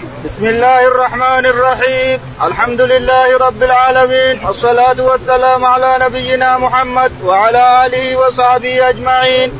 بسم الله الرحمن الرحيم. الحمد لله رب العالمين. والصلاة والسلام على نبينا محمد وعلى آله وصحبه أجمعين.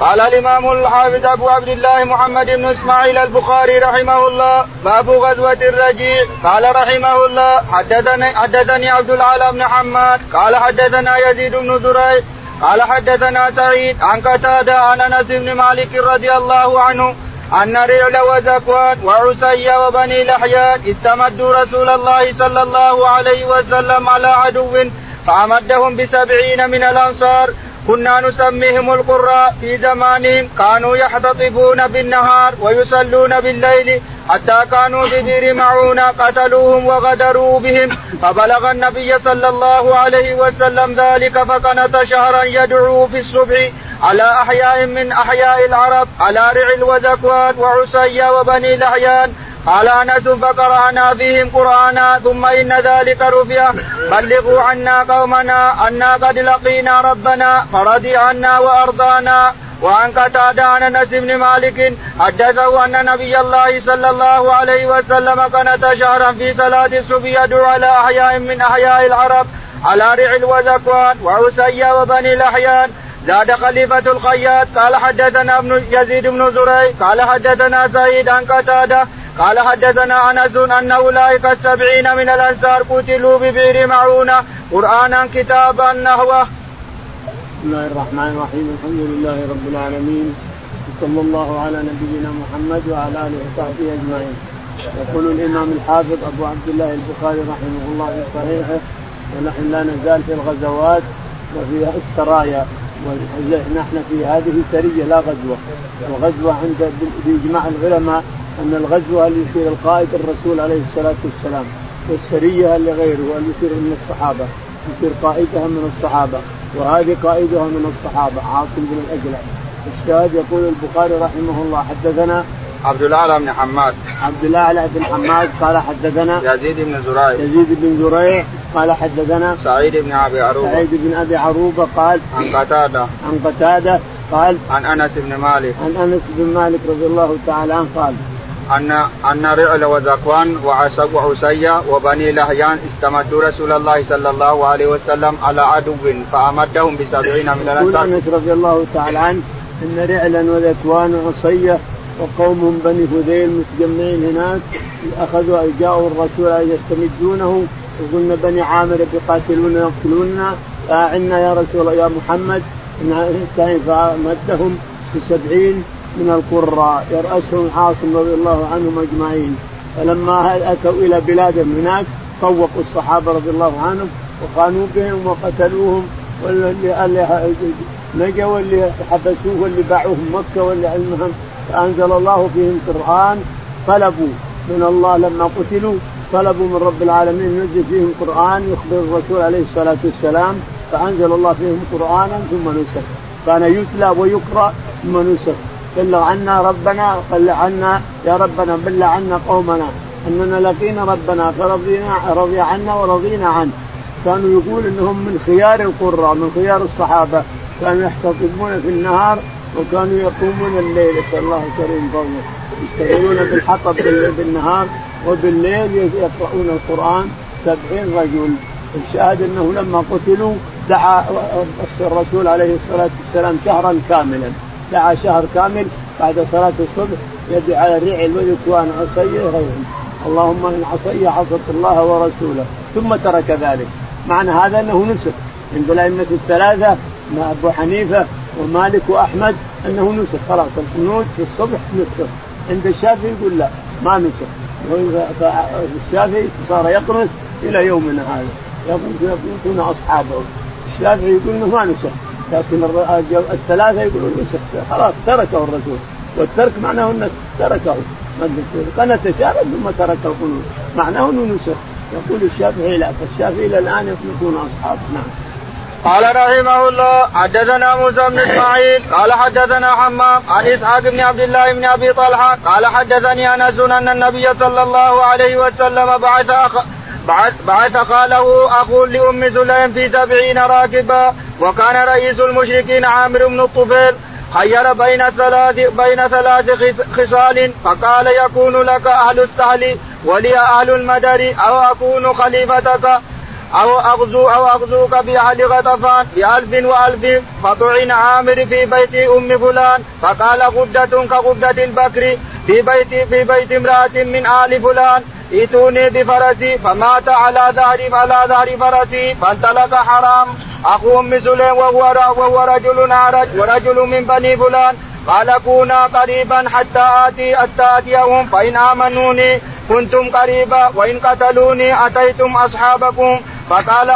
قال الإمام الحافظ أبو عبد الله محمد بن إسماعيل البخاري رحمه الله باب غزوة الرجيع. قال رحمه الله حدثني حدثني عبد العالى بن حماد. قال حدثنا يزيد بن زريع. قال حدثنا سعيد عن قتادة عن أنس بن مالك رضي الله عنه أن رعل وزكوان وعسي وبني لحيان استمدوا رسول الله صلى الله عليه وسلم على عدو فأمدهم بسبعين من الأنصار. كنا نسميهم القراء في زمانهم. كانوا يحتطبون بالنهار ويصلون بالليل حتى كانوا ببير معونة قتلوهم وغدروا بهم. فبلغ النبي صلى الله عليه وسلم ذلك فقنت شهرا يدعو في الصبح على أحياء من أحياء العرب على رعل وزكوان وعسيا وبني لحيان. قال أنس فقرأنا فيهم قرآنا ثم إن ذلك رفع. بلغوا عنا قومنا أنا قد لقينا ربنا فرضي عنا وأرضانا. وعن قتادة عن أنس بن مالك حدثه أن نبي الله صلى الله عليه وسلم قنت شهرا في صلاة الصبح يدعو على أحياء من أحياء العرب على رعل وزكوان وعسيا وبني الاحيان زاد خليفة الخياط. قال حدثنا ابن يزيد بن زريع. قال حدثنا سعيد عن قتادة. قال حدثنا أنس أن أولئك السبعين من الأنصار قتلوا ببئر معونة. قرآنا كتابا نحوه. بسم الله الرحمن الرحيم. الحمد لله رب العالمين. وصلى الله على نبينا محمد وعلى آله وصحبه أجمعين. يقول الإمام الحافظ أبو عبد الله البخاري رحمه الله في صحيحه ونحن لا نزال في الغزوات وفي السرايا ونحن في هذه سريه لا غزوة. وغزوة عند بإجماع العلماء أن الغزوة اللي يصير القائد الرسول عليه الصلاة والسلام والسرية لغيره اللي يصير من الصحابة يصير قائدها من الصحابة. وهذه قائدها من الصحابة عاصم بن الأجلع. الشاهد يقول البخاري رحمه الله حدثنا عبد الأعلى بن حماد. عبد الأعلى بن حماد قال حدثنا يزيد بن زريع. يزيد بن زريع قال حدثنا سعيد بن أبي عروبة. سعيد بن أبي عروبة قال عن قتادة. عن قتادة قال عن أنس بن مالك. عن أنس بن مالك رضي الله تعالى عنه قال أن أن رعل وزكوان وعسيا وبني لهيان استمدوا رسول الله صلى الله عليه وسلم على عدو فأمدهم بسبعين من الأنصار. أنس رضي الله تعالى عنه إن رعلا وذكوان وعصيه وقومهم بني هذيل متجمعين هناك أخذوا جاءوا الرسول يستمدونه. وقلنا بني عامر يقاتلون يقتلوننا فاعنا يا رسول يا محمد فمدهم بسبعين؟ من القراء يرأسهم عاصم رضي الله عنهم أجمعين. فلما أتوا إلى بلادهم هناك طوقوا الصحابة رضي الله عنهم وخانوا بهم وقتلوهم واللي نجوا واللي حبسوه واللي باعوهم مكة واللي المهم فأنزل الله فيهم قرآن طلبوا من الله لما قتلوا طلبوا من رب العالمين ينزل فيهم قرآن يخبر الرسول عليه الصلاة والسلام فأنزل الله فيهم قرآنا ثم نسخ كان يتلى ويقرأ ثم نسخ بلغ عنا ربنا بلغ عنا يا ربنا بلغ عنا قومنا. إننا لقينا ربنا فرضينا رضي عنا ورضينا عنه. كانوا يقول إنهم من خيار القراء من خيار الصحابة. كانوا يحتطبون في النهار وكانوا يقومون الليل. نسال الله الكريم فضله يشتغلون بالحطب بالنهار وبالليل يقرؤون القرآن. سبعين رجل. الشاهد إنه لما قتلوا دعا الرسول عليه الصلاة والسلام شهرا كاملا. دعا شهر كامل بعد صلاة الصبح يدعو على الرعل والإكوان عصي غيرهم اللهم إن عصي عصت الله ورسوله. ثم ترك ذلك. معنى هذا أنه نسخ. عند الأئمة الثلاثة أبو حنيفة ومالك وأحمد أنه نسخ. خلاص القنوت في الصبح نسخ. عند الشافعي يقول لا ما نسخ. فالشافعي صار يقنط إلى يومنا هذا. يقنطون أصحابه. الشافعي يقول إنه ما نسخ. لكن الثلاثة يقولون نسخ خلاص تركه الرسول. والترك معناه النسخ تركه. قنت شهرا ثم ترك القنوت معناه إنه نسخ. يقول الشافعي لا فالشافعي إلى الآن يقنطون اصحابه نعم. قال رحمه الله حدثنا موسى بن إسماعيل. قال حدثنا حمام عن إسحاق بن عبد الله بن أبي طلحة. قال حدثني أنس أن النبي صلى الله عليه وسلم بعث أخ بعث, بعث خاله أخو لأم سليم في سبعين راكبا وكان رئيس المشركين عامر بن الطفيل خير بين ثلاث بين ثلاث خصال فقال يكون لك أهل السهل ولي أهل المدر أو أكون خليفتك أو أغزو أو أغزوك بأهل غطفان بألف وألف. فطعن عامر في بيت أم فلان فقال غدة كغدة البكر في بيت في بيت امرأة من آل فلان. ائتوني بفرسي فمات على ظهر على ظهر فرسي فانطلق حرام. أخو أم سليم وهو وهو رجل اعرج ورجل من بني فلان. قال كونا قريبا حتى آتي حتى آتيهم فإن آمنوني كنتم قريبا وإن قتلوني أتيتم أصحابكم. فقال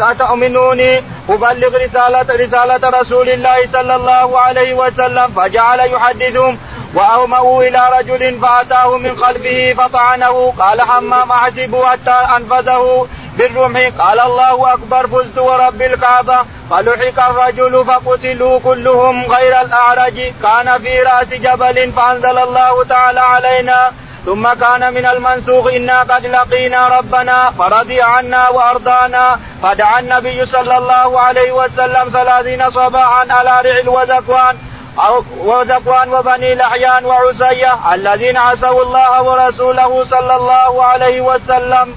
أتؤمنوني؟ أبلغ رسالة رسالة رسول الله صلى الله عليه وسلم فجعل يحدثهم. وأومأوا إلى رجل فأتاه من خلفه فطعنه. قال حمام أحسب حتى أنفذه بالرمح. قال الله أكبر فزت ورب الكعبة. فلحق الرجل فقتلوا كلهم غير الأعرج. كان في رأس جبل فأنزل الله تعالى علينا. ثم كان من المنسوخ إنا قد لقينا ربنا. فرضي عنا وأرضانا. فدعا النبي صلى الله عليه وسلم ثلاثين صباحا على رعل وزكوان أو وزكوان وبني لحيان وعسية الذين عصوا الله ورسوله صلى الله عليه وسلم.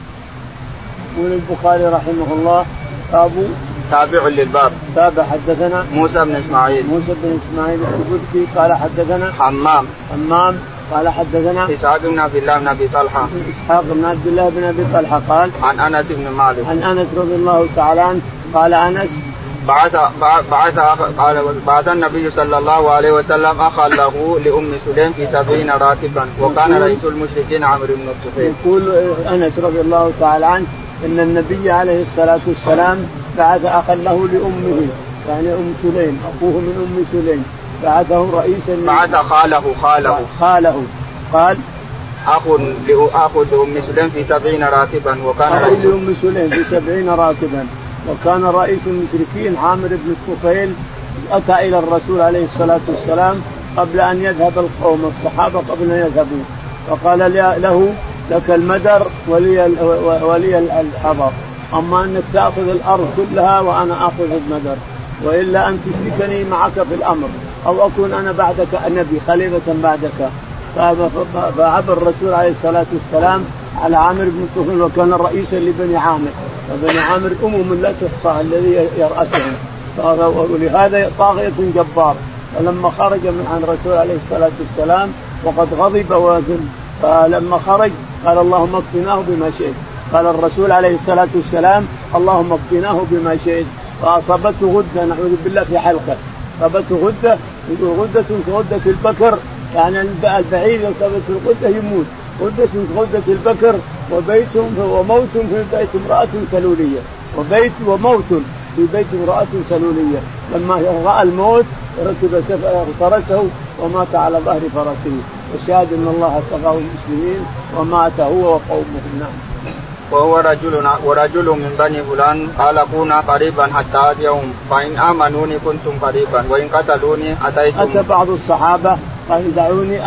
يقول البخاري رحمه الله أبو تابع للباب. تابع حدثنا موسى بن إسماعيل. موسى بن إسماعيل القدسي قال حدثنا حمام. حمام قال حدثنا إسحاق بن عبد الله بن أبي طلحة. إسحاق بن عبد الله بن أبي طلحة قال عن أنس بن مالك. عن أنس رضي الله تعالى عنه قال أنس بعث بعث قال بعث النبي صلى الله عليه وسلم أخا له لأم سليم في سبعين راكبا وكان رئيس المشركين عمرو بن الطفيل. يقول أنس رضي الله تعالى عنه إن النبي عليه الصلاة والسلام بعث أخا له لأمه يعني أم سليم أخوه من أم سليم. بعثه رئيسا بعث خاله خاله. خاله. قال أخ أخ لأم سليم في سبعين راكبا وكان رئيس لأم سليم في سبعين راكبا. وكان رئيس المشركين عامر بن الطفيل أتى إلى الرسول عليه الصلاة والسلام قبل أن يذهب القوم الصحابة قبل أن يذهبوا. فقال له لك المدر ولي ولي الحضر. أما أنك تأخذ الأرض كلها وأنا أخذ المدر. وإلا أن تشركني معك في الأمر. أو أكون أنا بعدك النبي خليفة بعدك. فعبر الرسول عليه الصلاة والسلام على عامر بن طفيل وكان رئيسا لبني عامر. وبني عامر أمم لا تحصى الذي يرأسهم. ولهذا طاغية جبار. فلما خرج من عن الرسول عليه الصلاة والسلام وقد غضب وزن فلما خرج قال اللهم اكفناه بما شئت. قال الرسول عليه الصلاة والسلام اللهم اكفناه بما شئت. فأصابته غدة نعوذ بالله في حلقة. أصابته غدة يقول غدة كغده البكر. يعني البعيد أصابته الغدة يموت. غده كغده البكر وبيت وموت في بيت امرأة سلولية. وبيت وموت في بيت امرأة سلولية. لما رأى الموت ركب فرسه ومات على ظهر فرسه. والشاهد أن الله سقاه المسلمين ومات هو وقومه. نعم. وهو رجل ورجل من بني فلان. قال كونا قريبا حتى اتيهم فإن آمنوني كنتم قريبا. وإن قتلوني أتيتم. أتى بعض الصحابة قال دعوني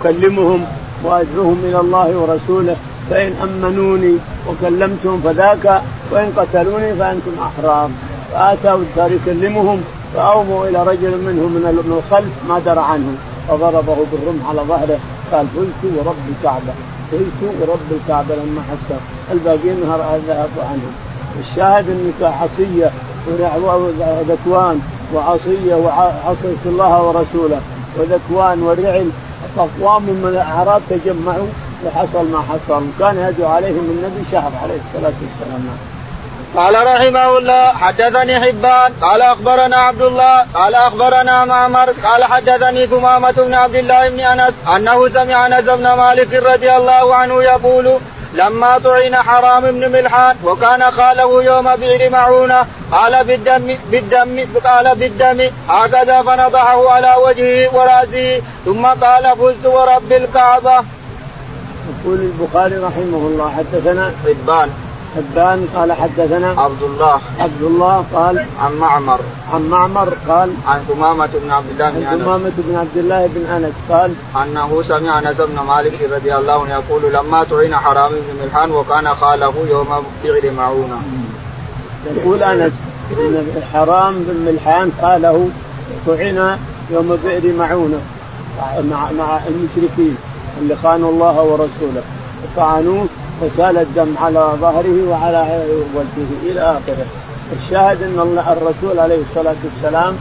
أكلمهم. وادعوهم إلى الله ورسوله فإن أمنوني وكلمتهم فذاك وإن قتلوني فأنتم احرار فاتوا صار يكلمهم فأوموا إلى رجل منهم من الخلف ما درى عنه فضربه بالرمح على ظهره. قال فزت ورب الكعبه قلت ورب الكعبه لما حسر الباقيين ذهبوا عنهم الشاهد أنك عصيه وذكوان وعصيه وعصيت الله ورسوله وذكوان والرعل اقوام من الاعراب تجمعوا وحصل ما حصل. كان يدعو عليهم النبي شهر عليه الصلاة والسلام. قال رحمه الله حدثني حبان قال أخبرنا عبد الله قال أخبرنا معمر قال حدثني ثمامة بن عبد الله بن أنس أنه سمع انس بن مالك رضي الله عنه يقول لما طعن حرام بن ملحان وكان خاله يوم بئر معونة قال بالدم بالدم قال بالدم هكذا فنضحه على وجهه ورأسه ثم قال فزت ورب الكعبة. يقول البخاري رحمه الله حدثنا حبان حبان قال حدثنا عبد الله. عبد الله قال عن معمر. عن معمر قال عن ثمامة بن عبد الله بن عن ثمامة بن عبد الله بن أنس قال أنه سمع انس بن مالك رضي الله عنه يقول لما تعين حرام بن ملحان وكان خاله يوم بغر معونة. يقول أنس إن حرام بن ملحان خاله طعن يوم بئر معونة مع مع المشركين اللي خانوا الله ورسوله. طعنوه فسال الدم على ظهره وعلى وجهه إلى آخره الشاهد أن الرسول عليه الصلاة والسلام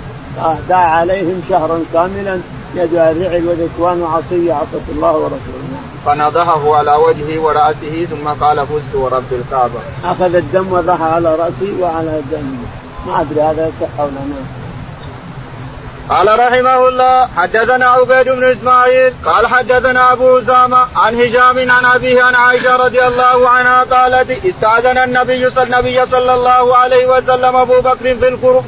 دعا عليهم شهرا كاملا يدعو الرعل والإكوان وعصيه عصت الله ورسوله فنضحه على وجهه ورأسه ثم قال فزت ورب الكعبة. أخذ الدم وضح على راسي وعلى الدم ما أدري هذا صح ولا ما. قال رحمه الله حدثنا عبيد بن إسماعيل قال حدثنا أبو أسامة عن هشام عن أبيه عن عائشة رضي الله عنها قالت استأذن النبي صلى النبي صلى الله عليه وسلم أبو بكر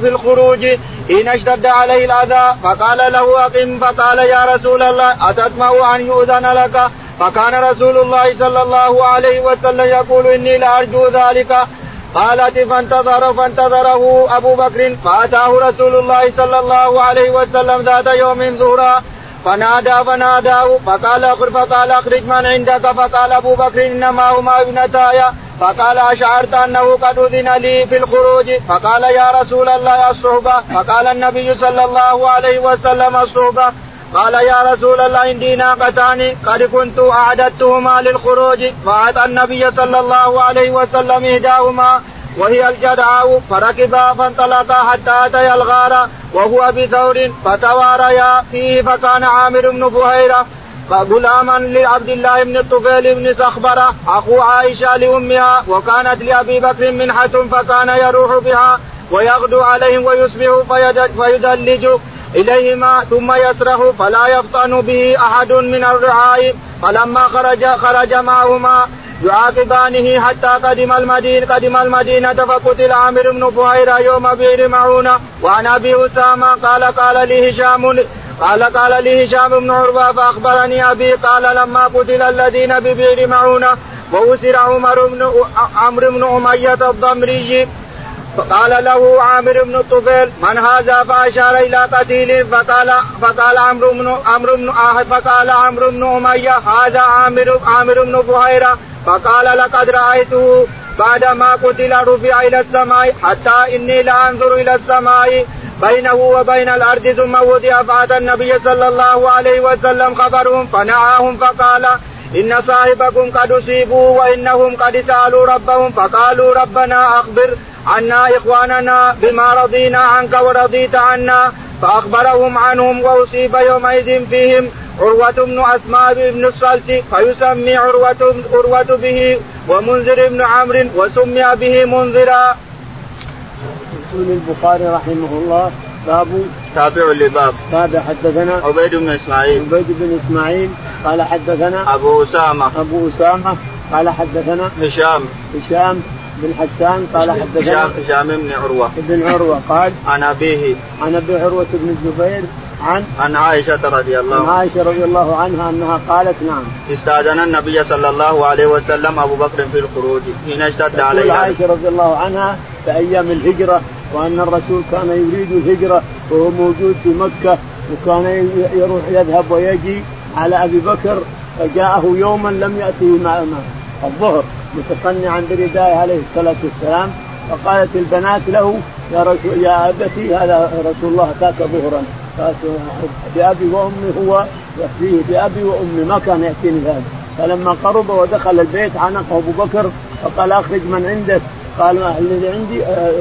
في الخروج حين اشتد عليه الأذى فقال له أقم فقال يا رسول الله أتطمع أن يؤذن لك؟ فكان رسول الله صلى الله عليه وسلم يقول إني لارجو ذلك. قالت فانتظر فانتظره أبو بكر. فأتاه رسول الله صلى الله عليه وسلم ذات يوم ظهرا. فنادى فناداه فقال اخرج فقال أخرج من عندك. فقال أبو بكر إنما هما ابنتاي. فقال أشعرت أنه قد أذن لي في الخروج. فقال يا رسول الله الصحبة. فقال النبي صلى الله عليه وسلم الصحبة. قال يا رسول الله عندي ناقتان. قد كنت أعددتهما للخروج فاتى النبي صلى الله عليه وسلم إحداهما وهي الجدعاء فركبا فانطلقا حتى أتيا الغار وهو بثور فتواريا فيه فكان عامر بن بهيرة غلاما لعبد الله بن الطفيل بن سخبرة أخو عائشة لأمها وكانت لأبي بكر منحة فكان يروح بها ويغدو عليهم ويصبح فيدلج. إليهما ثم يسرح فلا يفطن به أحد من الرعاء فلما خرج خرج معهما يعاقبانه حتى قدم المدينة قدم المدينة فقتل عامر بن فهيرة يوم بئر معونة. وعن أبي أسامة قال قال لي هشام قال قال لي هشام بن عروة فأخبرني أبي قال لما قتل الذين ببئر معونة وأسر عمر بن عمرو بن أمية الضمري فقال له عامر بن الطفيل من هذا فاشار إلى قتيل فقال فقال عمرو بن عمرو بن فقال عمرو بن أمية هذا عامر عامر بن بحيرة. فقال لقد رأيته بعدما قتل رفع إلى السماء حتى إني لانظر إلى السماء بينه وبين الأرض ثم وضع فأتى النبي صلى الله عليه وسلم خبرهم فنعاهم فقال إن صاحبكم قد أصيبوا وإنهم قد سألوا ربهم فقالوا ربنا أخبر عنا إخواننا بما رضينا عنك ورضيت عنا فأخبرهم عنهم وأصيب يومئذ فيهم عروة بن أسماء بن الصلت فيسمي عروة عروة به ومنذر بن عمرو وسمي به منذرا. يقول البخاري رحمه الله باب تابع لباب. تابع حدثنا؟ عبيد بن إسماعيل. عبيد بن إسماعيل قال حدثنا أبو أسامة. أبو أسامة قال حدثنا هشام. هشام بن حسان قال حدثنا هشام بن عروة. بن عروة قال عن أبيه. عن أبي عروة بن الزبير عن عن عائشة رضي الله عنها عن عائشة رضي الله عنها أنها قالت نعم. استأذن النبي صلى الله عليه وسلم أبو بكر في الخروج. حين اشتد عليه عائشة رضي الله عنها في أيام الهجرة وأن الرسول كان يريد الهجرة وهو موجود في مكة وكان يروح يذهب ويجي. على أبي بكر فجاءه يوما لم يأته مع الظهر متقنعا بردائه عليه الصلاة والسلام فقالت البنات له يا رسول يا أبتي هذا رسول الله أتاك ظهرا. بأبي وأمي هو يأتيه بأبي وأمي ما كان يأتيني هذا. فلما قرب ودخل البيت عنقه أبو بكر فقال أخرج من عندك. قال الذي عندي آه،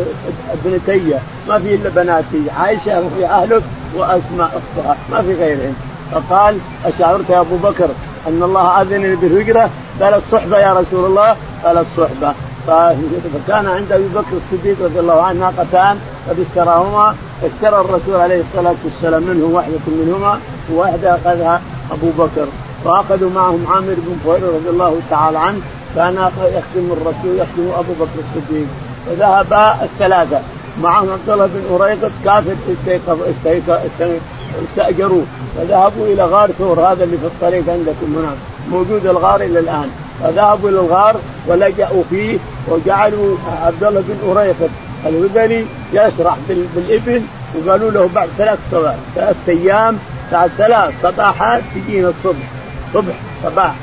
ابنتي ما في إلا بناتي عائشة وفي أهلك وأسماء أختها. ما في غيرهم. فقال اشعرت يا أبو بكر أن الله اذن لي بالهجرة. قال الصحبة يا رسول الله. قال الصحبة. فكان عند أبي بكر الصديق رضي الله عنه ناقتان قد اشتراهما اشترى الرسول عليه الصلاة والسلام منه واحدة منهما وواحدة أخذها أبو بكر. واخذوا معهم عامر بن فهير رضي الله تعالى عنه. كان يخدم الرسول يخدم أبو بكر الصديق. فذهب الثلاثة. معهم عبد الله بن أريقط كافر استأجروه فذهبوا إلى غار ثور هذا اللي في الطريق عندكم هناك موجود الغار إلى الآن. فذهبوا إلى الغار ولجأوا فيه وجعلوا عبد الله بن أريقط الهذلي يشرح بالإبل وقالوا له بعد ثلاث صباح ثلاث أيام بعد ثلاث صباحات تجينا الصبح. صبح صباح.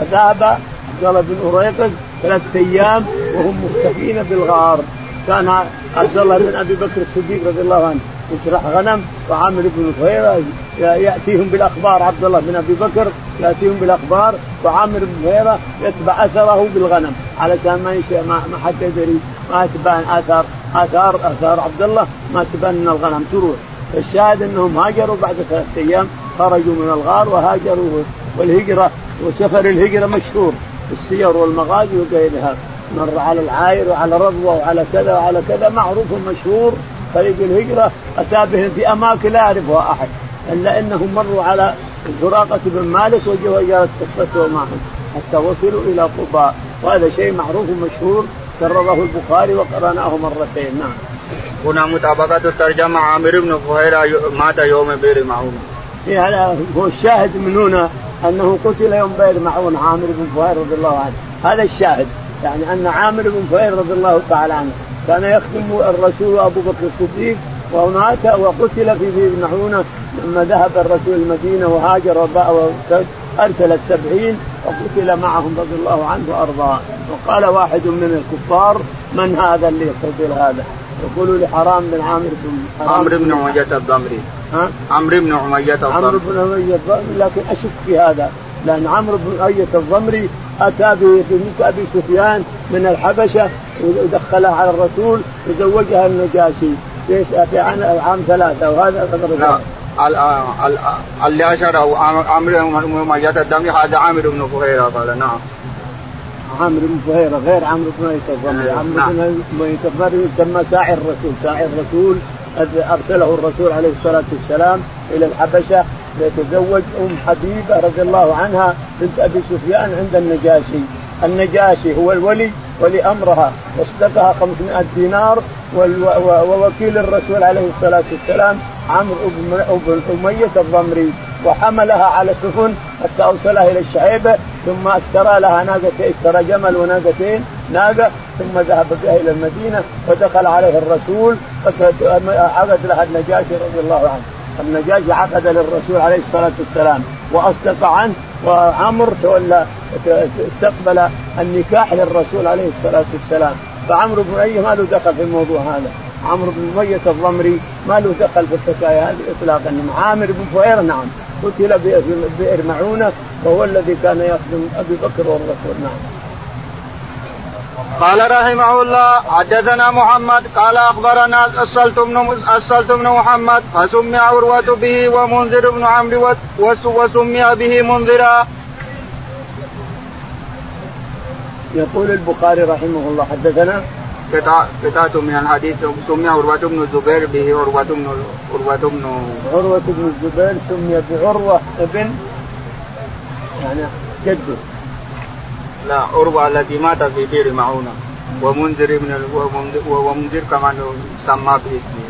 فذهب عبد الله بن أريقط ثلاث أيام وهم مختفين بالغار كان عبد الله بن أبي بكر الصديق رضي الله عنه. يسرح غنم وعامر بن فهيرة يأتيهم بالأخبار عبد الله بن أبي بكر يأتيهم بالأخبار وعامر بن فهيرة يتبع أثره بالغنم علشان ما ما حد يدري ما تبان آثار آثار آثار عبد الله ما تبان من الغنم تروح. الشاهد إنهم هاجروا بعد ثلاثة أيام خرجوا من الغار وهاجروا والهجره وسفر الهجرة مشهور السير والمغازي وغيرها. مر على العاير وعلى رضوة وعلى كذا وعلى كذا معروف مشهور طريق الهجرة اتى بهم في أماكن لا يعرفها أحد إلا إنهم مروا على زراقه بن مالك وجاءت قصته معهم حتى وصلوا إلى قباء وهذا شيء معروف مشهور كرره البخاري وقرأناه مرتين نعم. هنا مطابقة الترجمة عامر بن فهيرة مات يوم بئر معون. يعني هو الشاهد من هنا أنه قتل يوم بئر معون عامر بن فهير رضي الله عنه، هذا الشاهد يعني أن عامر بن فهير رضي الله تعالى عنه كان يخدم الرسول أبو بكر الصديق ومات وقتل في بئر معونه لما ذهب الرسول المدينة وهاجر ارسل السبعين وقتل معهم رضي الله عنه وأرضاه. وقال واحد من الكفار من هذا اللي يقتل هذا؟ يقولوا لحرام بن عامر بن عمرو بن أمية الضمري. ها؟ عمرو بن أمية الضمري. عمرو بن أمية الضمري لكن أشك في هذا لأن عمرو بن أمية الضمري أتى ببنت أبي سفيان من الحبشة ودخلها على الرسول وزوجها النجاشي. في عام ثلاثة وهذا لا اللي أشهر عمرو بن أمية الضمري هذا عامر بن فهيرة قال. نعم. عمرو بن فهيرة غير عمرو بن ميت الضمري نعم. عمرو بن. ميت الضمري يسمى ساعي الرسول. ساعي الرسول أرسله الرسول عليه الصلاة والسلام إلى الحبشة ليتزوج أم حبيبة رضي الله عنها بنت أبي سفيان عند النجاشي. النجاشي هو الولي ولي امرها واصدقها 500 دينار ووكيل الرسول عليه الصلاة والسلام عمرو بن أمية الضمري. وحملها على سفن حتى أوصلها إلى الشعيبه ثم اشترى لها ناقتين اشترى جمل وناقتين ناقة ثم ذهب بها إلى المدينة ودخل عليه الرسول. عقد لها النجاشي رضي الله عنه. النجاشي عقد للرسول عليه الصلاة والسلام. وأصدق عنه وعمر تولى استقبل النكاح للرسول عليه الصلاة والسلام. فعمرو بن اي ما له دخل في الموضوع هذا. عمرو بن أمية الضمري ما له دخل في الحكاية هذه إطلاقا. عامر بن فهير نعم قتل بئر معونة وهو الذي كان يخدم أبي بكر والرسول. نعم. قال رحمه الله حدثنا محمد قال أخبرنا السلت بن السلت بن محمد فسمي عروة به ومنذر بن عمرو وسمي به منذرا. يقول البخاري رحمه الله حدثنا قطعة من الحديث سمي عروة بن الزبير به عروة بن عروة بن عروة بن الزبير سمي بعروة ابن يعني جده. لا عروة الذي مات في بئر معونة ومنذر من ومنذر كمان سمى باسمه.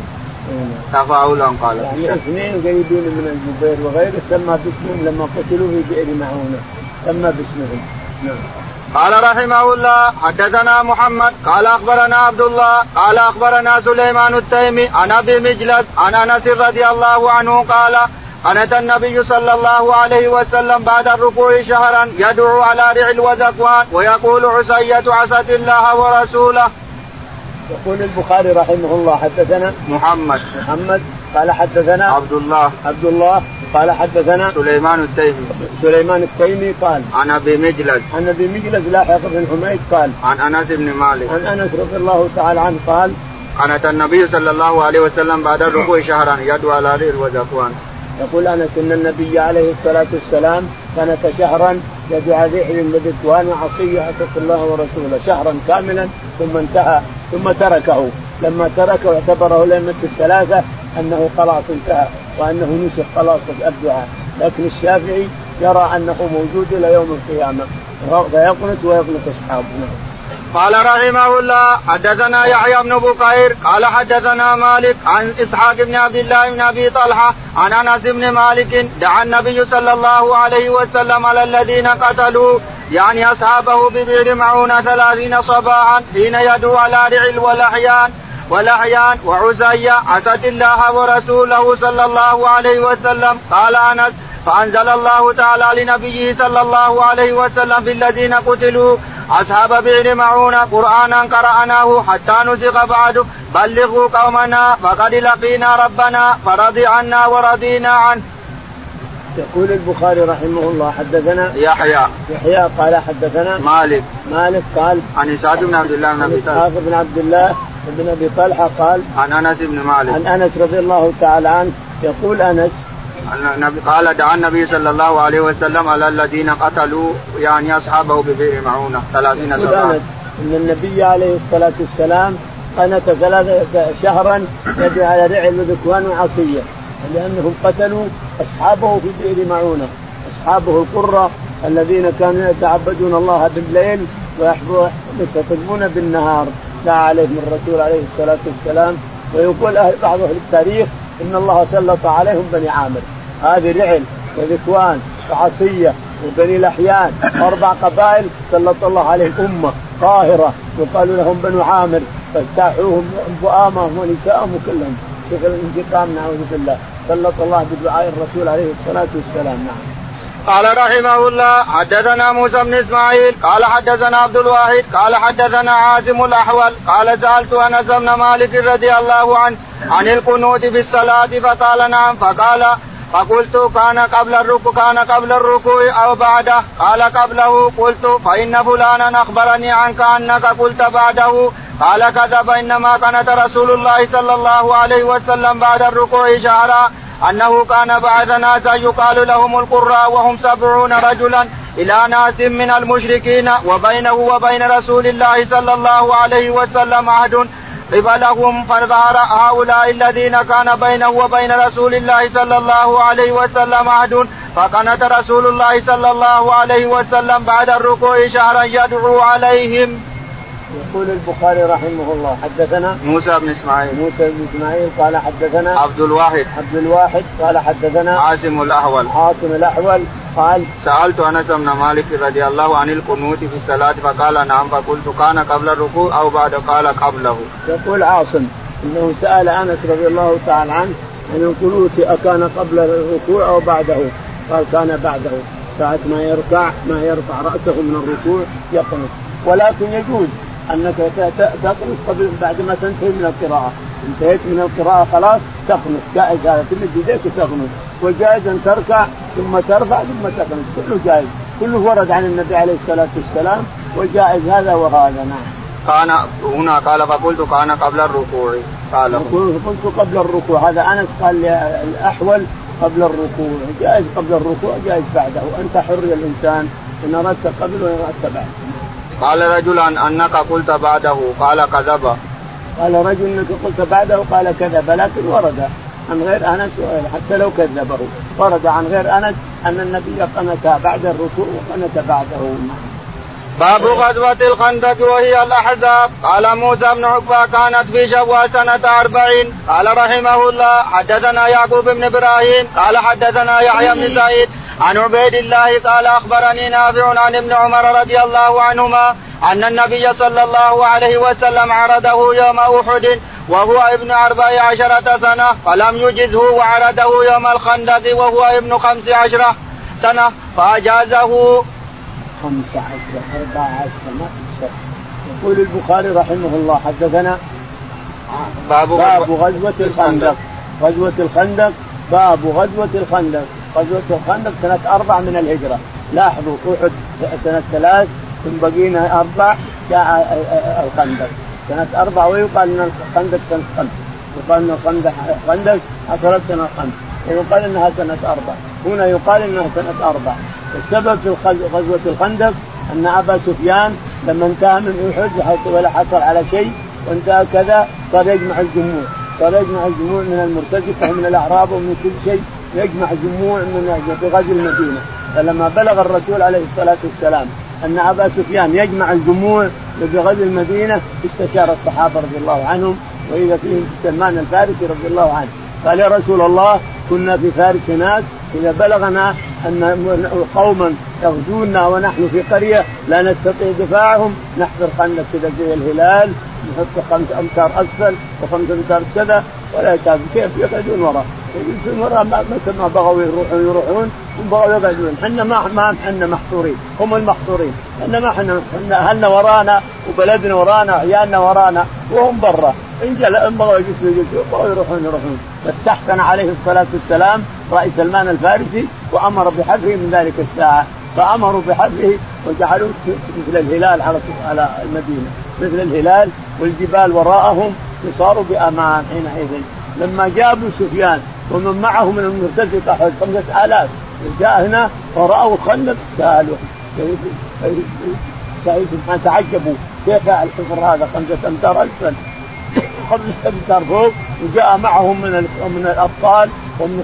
تفاؤلا قال. يعني اثنين قريبين من الزبير وغيره سمى باسمهم لما قتلوا في بئر معونة سمى باسمهم. نعم. قال رحمه الله حدثنا محمد قال أخبرنا عبد الله قال أخبرنا سليمان التيمي عن أبي مجلس عن أنس رضي الله عنه قال قنت النبي صلى الله عليه وسلم بعد الركوع شهرا يدعو على رعل وزكوان ويقول عسية عسد الله ورسوله. يقول البخاري رحمه الله حدثنا محمد محمد قال حدثنا عبد الله عبد الله قال حدثنا سليمان التيمي. سليمان التيمي قال عن أبي مجلس عن أبي مجلس لاحق بن حميد قال عن أنس بن مالك. عن أنس رضي الله تعالى عنه قال قنت النبي صلى الله عليه وسلم بعد الركوع شهرا يدعو على ريل وزكوان يقول أنس إن النبي عليه الصلاة والسلام كانت شهرا يدعو على رحل وذكوان وعصية اتت الله ورسوله. شهرا كاملا ثم انتهى ثم تركه. لما تركه اعتبره الائمه الثلاثة أنه خلاص انتهى. وأنه نسخ خلاص الدعاء لكن الشافعي يرى أنه موجود إلى يوم القيامة. فيقنط ويقنط أصحابه. قال رحمه الله حدثنا يحيى بن بكير قال حدثنا مالك عن إسحاق بن عبد الله بن أبي طلحة عن أنس بن مالك دعا النبي صلى الله عليه وسلم على الذين قتلوا يعني أصحابه ببئر معونة ثلاثين صباحا حين يدعو على رعل والاحيان والاحيان وعزي عسد الله ورسوله صلى الله عليه وسلم. قال أنس فأنزل الله تعالى لنبيه صلى الله عليه وسلم في الذين قتلوا أصحاب بئر معون قرآنا قرأناه حتى نزغ بعد. بلغوا قومنا فقد لقينا ربنا فرضي عنا ورضينا عنه. يقول البخاري رحمه الله حدثنا يحيى. يحيى قال حدثنا مالك. مالك قال عن إسحاق بن عبد الله بن أبي بن عبد الله بن أبي طلحة قال عن أنس بن مالك. عن أنس رضي الله تعالى عنه يقول أنس قال دعا النبي صلى الله عليه وسلم على الذين قتلوا يعني أصحابه ببئر معونة ثلاثين سنه إن النبي عليه الصلاة والسلام قنت ثلاثة شهرا يدعو على رعل وذكوان وعصيه لأنهم قتلوا أصحابه في بئر معونة أصحابه القرة الذين كانوا يتعبدون الله بالليل ويحتفظون بالنهار. دعا عليهم الرسول عليه الصلاة والسلام ويقول أهل بعض أهل التاريخ إن الله سلط عليهم بني عامر. هذه رعل وذكوان وعصية وبني الاحيان أربع قبائل سلط الله عليهم أمة قاهره يقال لهم بنو عامر فاجتاحوهم فؤامهم ونساءهم وكلهم. شوف الانتقام نعوذ بالله. سلط الله بدعاء الرسول عليه الصلاة والسلام نعم. قال رحمه الله حدثنا موسى بن إسماعيل قال حدثنا عبد الواحد قال حدثنا عاصم الأحول قال سألت أنس بن مالك رضي الله عنه عن القنوت في الصلاه فقال نعم فقال فقلت كان قبل الركوع كان قبل الركوع أو بعده؟ قال قبله قلت فإن فلانا أخبرني عنك أنك قلت بعده. قال كذب انما كانت رسول الله صلى الله عليه وسلم بعد الركوع شهرا. أنه كان بعث ناسا يقال لهم القراء وهم سبعون رجلا إلى ناس من المشركين وبينه وبين رسول الله صلى الله عليه وسلم عهد قبلهم فظهر هؤلاء الذين كان بينه وبين رسول الله صلى الله عليه وسلم عهد فقنت رسول الله صلى الله عليه وسلم بعد الركوع شهرا يدعو عليهم. يقول البخاري رحمه الله حدثنا موسى بن إسماعيل. موسى بن إسماعيل قال حدثنا عبد الواحد. عبد الواحد قال حدثنا عاصم الأحول. عاصم الأحول قال سألت أنس بن مالك رضي الله عن القنوت في الصلاة فقال نعم فقلت كان قبل الركوع أو بعد؟ قال قبله. يقول عاصم إنه سأل أنس رضي الله تعالى عنه عن القنوت أكان قبل الركوع أو بعده؟ قال كان بعده. ساعة ما يركع ما يرفع رأسه من الركوع يقنط. ولكن يجوز. أنك تقنط قبل بعد ما تنتهي من القراءة. انتهيت من القراءة خلاص تقنط جائز هذا. تمد يديك وتقنط وجائز أن تركع ثم ترفع ثم تقنط كله جائز. كله ورد عن النبي عليه الصلاة والسلام وجائز هذا وهذا. نعم. كان هنا قال فقلت كان قبل الركوع. قال. قلت قبل الركوع. هذا أنس قال الاحول قبل الركوع. جائز قبل الركوع جائز بعده. أنت حر الإنسان. إن أردت قبل وإن أردت بعد. قال رجل أنك قلت بعده قال كذب. قال رجل أنك قلت بعده قال كذب. لكن ورد عن غير أنس حتى لو كذبه. ورد عن غير أنس أن النبي قنت بعد الركوع وقنت بعده. باب غزوة الخندق وهي الأحزاب. قال موسى بن عقبة كانت في شوال سنة أربعين. قال رحمه الله حدثنا يعقوب بن إبراهيم. قال حدثنا يحيى بن سعيد. عن عبيد الله قال أخبرني نافع عن ابن عمر رضي الله عنهما أن النبي صلى الله عليه وسلم عرضه يوم أحد وهو ابن أربع عشرة سنة فلم يجزه وعرضه يوم الخندق وهو ابن خمس عشرة سنة فأجازه. خمس عشرة أربع عشرة يقول البخاري رحمه الله حدثنا باب, باب غزوة الخندق. غزوة الخندق باب غزوة الخندق. غزوة الخندق سنة أربع من الهجرة. لاحظوا أحد سنة ثلاث ثم بقينا أربع جاء الخندق. سنة أربع ويقال أن الخندق سنة خمس. يقال أن الخندق خندق حصلت سنة خمس. ويقال أنها سنة أربع هنا يقال أنها سنة أربع السبب في غزوة الخندق أن أبا سفيان لما انتهى من أحد ولا حصل على شيء وانتهى كذا صار يجمع الجموع صار يجمع الجموع من المرتجفة ومن الأعراب ومن كل شيء. يجمع جموع من في غزو المدينة. فلما بلغ الرسول عليه الصلاة والسلام أن أبا سفيان يجمع الجموع في غزو المدينة استشار الصحابة رضي الله عنهم وإذا فيهم سلمان الفارسي رضي الله عنه. قال يا رسول الله كنا في فارس هناك إذا بلغنا أن قوما يغزونا ونحن في قرية لا نستطيع دفاعهم نحفر خندق كذا زي الهلال نحط خمس أمتار أسفل وخمس أمتار كذا ولا كيف يقعدون وراء متى ما بغوا يروحون يروحون بغوا يقعدون. إحنا ما ما إحنا محصورين. هم المحصورين. إحنا ما إحنا أهلنا ورانا وبلدنا ورانا عيالنا ورانا وهم برا. إن جل إن بغوا بغوا يروحون يروحون. فاستحسن عليه الصلاة والسلام راي سلمان الفارسي وأمر بحذفه من ذلك الساعة. فأمروا بحذفه وجعلوه مثل الهلال على على المدينة. مثل الهلال والجبال وراءهم وصاروا بأمان حينئذ. لما جابوا سفيان ومن معه من المرتزقة حوالي خمسة آلاف. جاء هنا ورأوا الخندق سألوا سبحان تعجبوا. كيف الحفر هذا خمسة أمتار ألفا؟ خمسة أمتار فوق وجاء معهم من من الأبطال ومن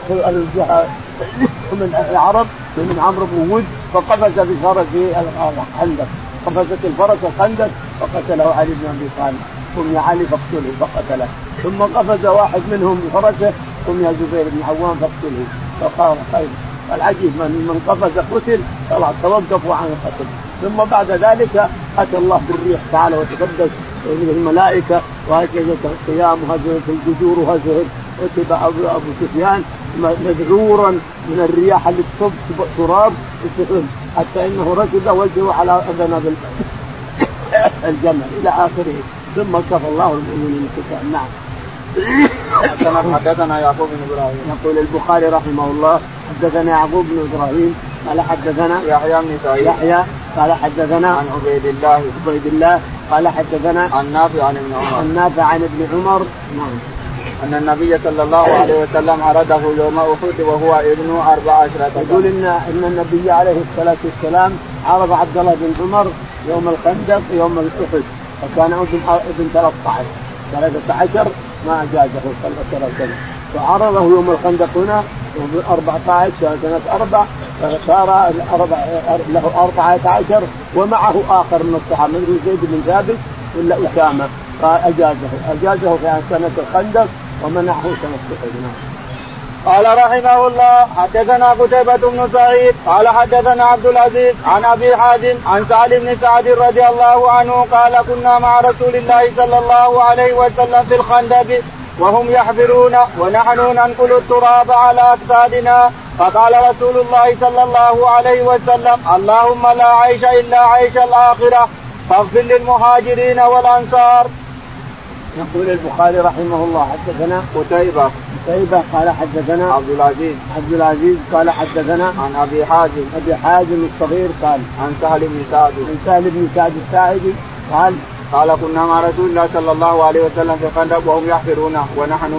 من العرب من عمرو بن ود فقفز بفرسه الخندق. قفزت الفرس الخندق فقتله علي بن أبي طالب. قم يا علي فاقتله فقتله. ثم قفز واحد منهم بفرسه قم يا زبير بن عوام فاقتله. فقال خير العجيب من من قفز قتل خلاص توقفوا عن القتل. ثم بعد ذلك أتى الله بالريح تعالى وتقدس الملائكة وهكذا القيام وهزه الجذور وهزه كتب ابو أبو سفيان مذعورا من الرياح اللي تصب تراب حتى إنه ركض وجهه على اذنب الجمل إلى آخره. ثم كفى الله المؤمنين نعم. حدثنا يعقوب بن إبراهيم. يقول البخاري رحمه الله حدثنا يعقوب بن إبراهيم قال حدثنا يحيى بن سعيد. يحيى قال حدثنا عن عبيد الله. عبيد الله قال حدثنا عن نافع عن ابن عمر. عن نافع عن ابن عمر. نعم. أن النبي صلى الله عليه وسلم عرضه يوم أحد وهو ابن أربع عشرة يقول إن إن النبي عليه الصلاة والسلام عرض عبد الله بن عمر يوم الخندق يوم الأحد فكان ابن ابن 13 13 ما أجازه الله عليه وسلم. فعرضه يوم الخندق هنا يوم 14 سنة أربع فصار له 14 ومعه آخر من الصحابة مثل زيد بن ثابت ولا أسامة. فأجازه أجازه. في سنة الخندق ومنعه سنة نعم قال رحمه الله حدثنا قتيبة بن سعيد قال حدثنا عبد العزيز عن أبي حازم عن سعد بن سعد رضي الله عنه قال كنا مع رسول الله صلى الله عليه وسلم في الخندق وهم يحفرون ونحن ننقل التراب على أجسادنا فقال رسول الله صلى الله عليه وسلم اللهم لا عيش إلا عيش الآخرة فاغفر للمهاجرين والأنصار. يقول البخاري رحمه الله حدثنا قتيبة. قتيبة قال حدثنا عبد العزيز. عبد العزيز قال حدثنا عن أبي حازم. أبي حازم الصغير قال عن سهل بن سعد. عن سهل بن سعد الساعدي قال قال كنا مع رسول الله صلى الله عليه وسلم في الخندق وهم يحفرون ونحن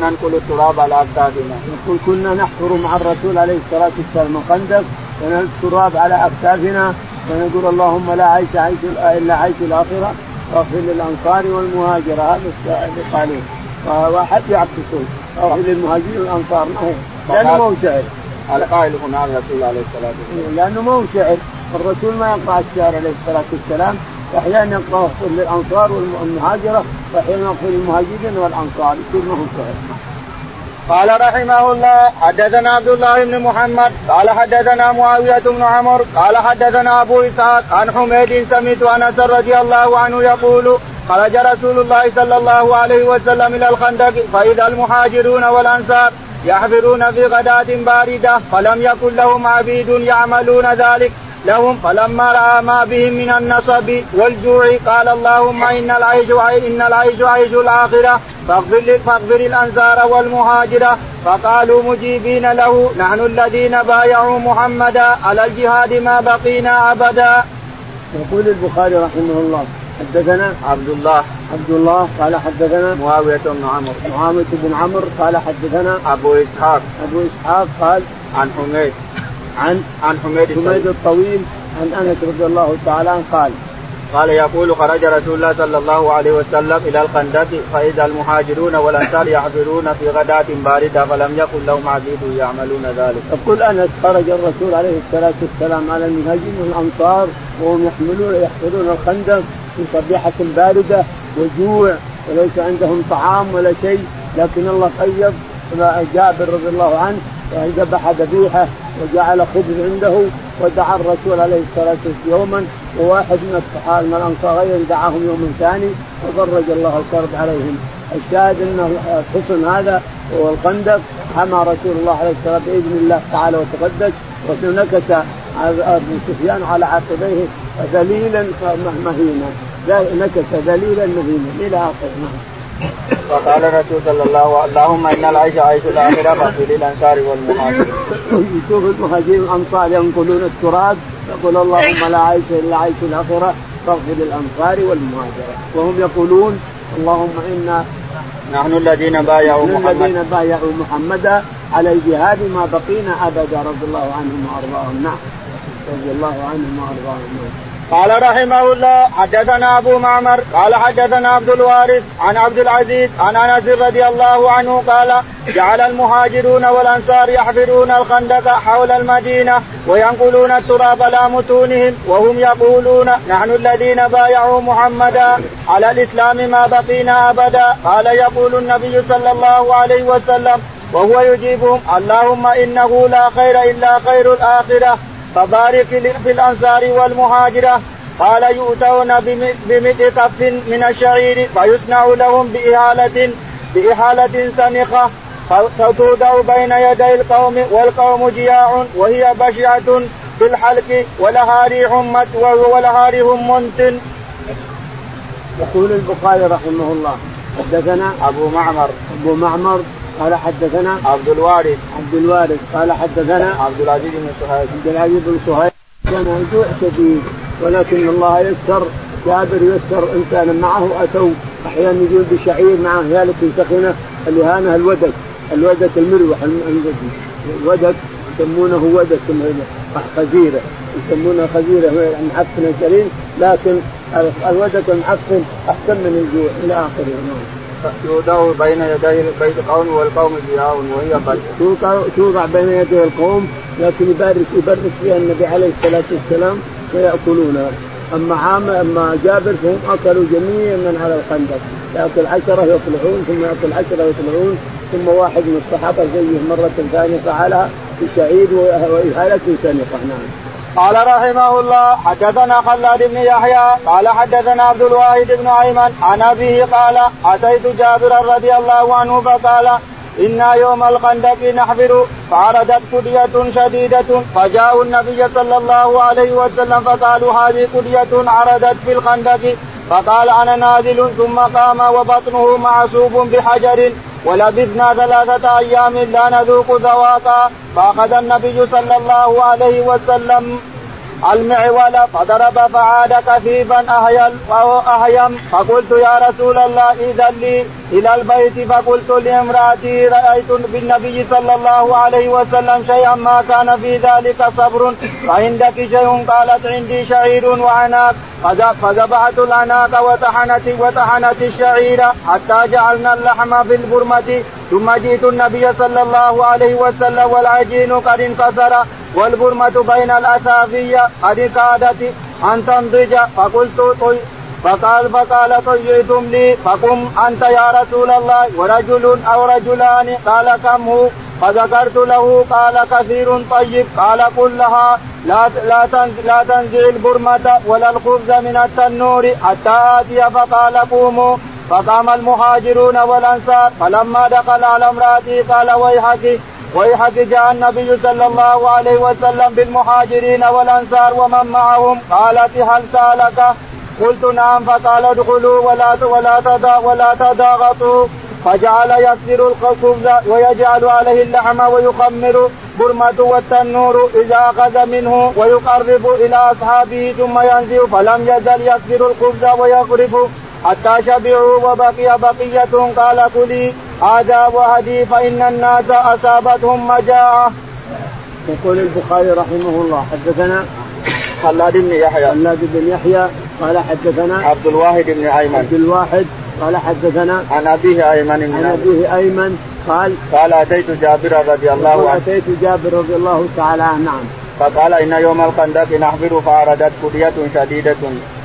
ننقل التراب على اكتافنا. يقول كنا نحفر مع الرسول عليه الصلاة والسلام الخندق وننقل التراب على اكتافنا ونقول اللهم لا عيش عيش إلا عيش الآخرة. واغفر للأنصار والمهاجر هذا اللي قالوه واحد يعكسون اغفر للمهاجرين والأنصار ما هو لأنه ما هو شعر. القائل هنا الرسول عليه الصلاة والسلام. لأنه ما هو شعر الرسول ما يقرأ الشعر عليه الصلاة والسلام أحيانا يقرأ للأنصار والمهاجرة وأحيانا يغفر للمهاجرين والأنصار يصير ما هو شعر. قال رحمه الله حدثنا عبد الله بن محمد قال حدثنا معاوية بن عمر قال حدثنا أبو إسحاق عن حميد سمعت أنس رضي الله عنه يقول خرج رسول الله صلى الله عليه وسلم إلى الخندق فإذا المهاجرون والأنصار يحفرون في غداة باردة فلم يكن لهم عبيد يعملون ذلك. لهم فلما رأى ما بهم من النصب والجوع قال اللهم إن العيش إن العيش عيش الآخرة. فاغفر فاغفر الأنصار والمهاجرة. فقالوا مجيبين له. نحن الذين بايعوا محمدا. على الجهاد ما بقينا أبدا. يقول البخاري رحمه الله حدثنا عبد الله. عبد الله قال حدثنا معاوية بن عمرو. معاوية بن عمرو قال حدثنا أبو إسحاق. أبو إسحاق قال عن حميد. عن عن حميد حميد الطويل عن أنس رضي الله تعالى عنه قال. قال يقول خرج رسول الله صلى الله عليه وسلم إلى الخندق فإذا المهاجرون والأنصار يحضرون في غداة باردة فلم يكن لهم عبيد يعملون ذلك. يقول أنس خرج الرسول عليه الصلاة والسلام على المهاجرين والأنصار وهم يحملون يحفرون الخندق في صبيحة باردة وجوع وليس عندهم طعام ولا شيء لكن الله طيب جابر رضي الله عنه ذبح ذبيحة وجعل خبز عنده ودعا الرسول عليه الصلاة والسلام يوما وواحد من الصحابة من الأنصار غيره دعاهم يوم ثاني وفرج الله الكرب عليهم. الشاهد أن الحصن هذا هو الخندق حمى رسول الله عليه الصلاة والسلام بإذن الله تعالى وتقدس ونكس ابو سفيان على عقبيه ذليلا مهينا نكس ذليلا مهينا إلى آخره. نعم. فقال الرسول صلى الله عليه وسلم اللهم إن العيش عيش الآخرة فاغفر للأنصار والمهاجرين. يشوف المهاجرين والأنصار ينقلون التراب يقول اللهم لا عيش إلا عيش الآخرة فاغفر للأنصار والمهاجرين وهم يقولون اللهم انا نحن الذين بايعوا محمد الذين بايعوا محمدا على الجهاد ما بقينا أبدا رضي الله عنهم وأرضاهم. نعم. رضي الله عنهم وأرضاهم. نعم قال رحمه الله حدثنا أبو معمر قال حدثنا عبد الوارث عن عبد العزيز عن أنس رضي الله عنه قال جعل المهاجرون والأنصار يحفرون الخندق حول المدينة وينقلون التراب على متونهم وهم يقولون نحن الذين بايعوا محمدا على الإسلام ما بقينا أبدا قال يقول النبي صلى الله عليه وسلم وهو يجيبهم اللهم إنه لا خير إلا خير الآخرة فبارك في الأنصار والمهاجرة. قال يؤتون بمئة كف من الشعير فيصنع لهم بإهالة بإهالة سنخة. فتوضع بين يدي القوم والقوم جياع وهي بشعة في الحلق ولها ريح ولها ريح منتن. يقول البخاري رحمه الله حدثنا أبو معمر. أبو معمر قال حدثنا عبد الوارث. عبد الوارث. قال حدثنا عبد العزيز بن صهيب عبد العزيز بن صهيب كان جوع شديد ولكن الله يسر جابر يسر انسانا معه أتوا. أحيانا يجون بشعير معه هالة سخنه الوهانه الودك الودك المروح الودك يسمونه ودك خزيرة. يسمونها خزيرة معفن الكريم لكن الودك المعفن أحسن من الجوع إلى آخره. نعم. يوضع بين يدي بيت القوم والقوم ضياء وهي قد توضع بين يدي القوم لكن يبارك يبرك فيها النبي عليه الصلاة والسلام وياكلونها أما عام أما جابر فهم أكلوا جميعا من على الخندق. يأكل عشرة يطلعون ثم يأكل عشرة يطلعون ثم واحد من الصحابة زيه مرة ثانية فعلها بشعير وإهالة سنقة. نعم. قال رحمه الله حدثنا خلاد بن يحيى قال حدثنا عبد الواحد بن أيمن عن أبيه قال أتيت جابرا رضي الله عنه فقال إنا يوم الخندق نحفر فعرضت كدية شديدة فجاءوا النبي صلى الله عليه وسلم فقالوا هذه كدية عرضت في الخندق فقال أنا نازل ثم قام وبطنه معصوب بحجر ولبثنا ثلاثة أيام لا نذوق ذواقا فأخذ النبي صلى الله عليه وسلم المعول فضرب فعاد كثيبا أهيل وهو أهيم فقلت يا رسول الله إذا لي إلى البيت. فقلت لامرأتي رأيت بالنبي صلى الله عليه وسلم شيئا ما كان في ذلك صبر. فعندك شيء؟ قالت عندي شعير وعناق. فذبحت العناق وطحنت وطحنت الشعير حتى جعلنا اللحم في البرمة ثم جئت النبي صلى الله عليه وسلم والعجين قد انكسر. والبرمة بين الأسافية قد كادت أن تنضج فقلت طي فقال فقال طيعتم لي فقم أنت يا رسول الله ورجل أو رجلان؟ قال كم هو؟ فذكرت له قال كثير طيب. قال قل لها لا لا لا تنزع البرمة ولا الخبز من التنور حتى آتي. فقال قوموا. فقام المهاجرون والأنصار. فلما دخل على امراته قال ويحك ويحك النبي صلى الله عليه وسلم بالمهاجرين والأنصار ومن معهم؟ قالت هل سألك؟ قلت نعم فقال ادخلوا ولا ولا ولا تضاغطوا فجعل يكسر الخبز ويجعل عليه اللحم ويخمر برمة والتنور إذا أخذ منه ويقرب إلى أصحابه ثم ينزل فلم يزل يكسر الخبز ويقرب حتى شبعوا وبقي بقية. قال كلي. هذا وهدي فإن الناس أصابتهم مجاعة. يقول البخاري رحمه الله حدثنا خلاد بن يحيى. خلاد بن يحيى قال حدثنا عبد الواحد بن أيمن. عبد الواحد قال حدثنا عن أبيه أيمن بن عن أبيه أيمن قال قال أتيت جابر رضي الله عنه. أتيت جابر رضي الله تعالى عنه. نعم. فقال إن يوم الخندق نحفر فأردت كلية شديدة.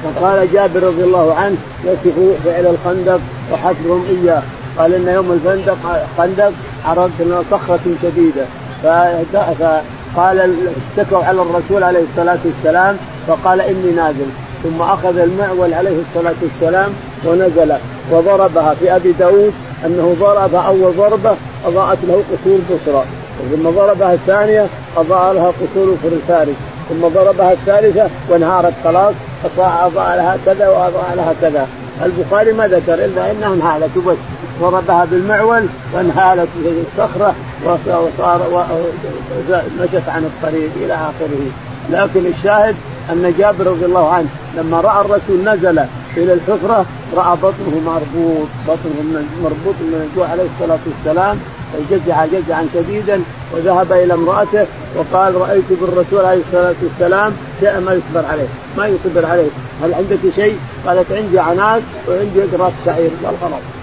فقال جابر رضي الله عنه يصف فعل الخندق وحفرهم إياه. قال إن يوم الخندق خندق عرضت لنا صخرة شديدة. فقال اشتكوا على الرسول عليه الصلاة والسلام فقال إني نازل. ثم أخذ المعول عليه الصلاة والسلام ونزل وضربها في أبي داود أنه ضرب أول ضربة أضاءت له قصور بصرى ثم ضربها الثانية أضاء لها قصور فرساري ثم ضربها الثالثة وانهارت خلاص أضاء لها كذا وأضاء لها كذا. البخاري ما ذكر إلا إنها انهالت. وبس ضربها بالمعول وانهالت في الصخرة وصار مشت عن الطريق إلى آخره. لكن الشاهد أن جابر رضي الله عنه لما رأى الرسول نزل إلى الحفرة رأى بطنه مربوط بطنه مربوط من الجوع عليه الصلاة والسلام فجزع جزعا شديدا وذهب إلى امرأته وقال رأيت بالرسول عليه الصلاة والسلام شيئا ما يصبر عليه. ما يصبر عليه. هل عندك شيء؟ قالت عندي عناق وعندي راس شعير. قال خلاص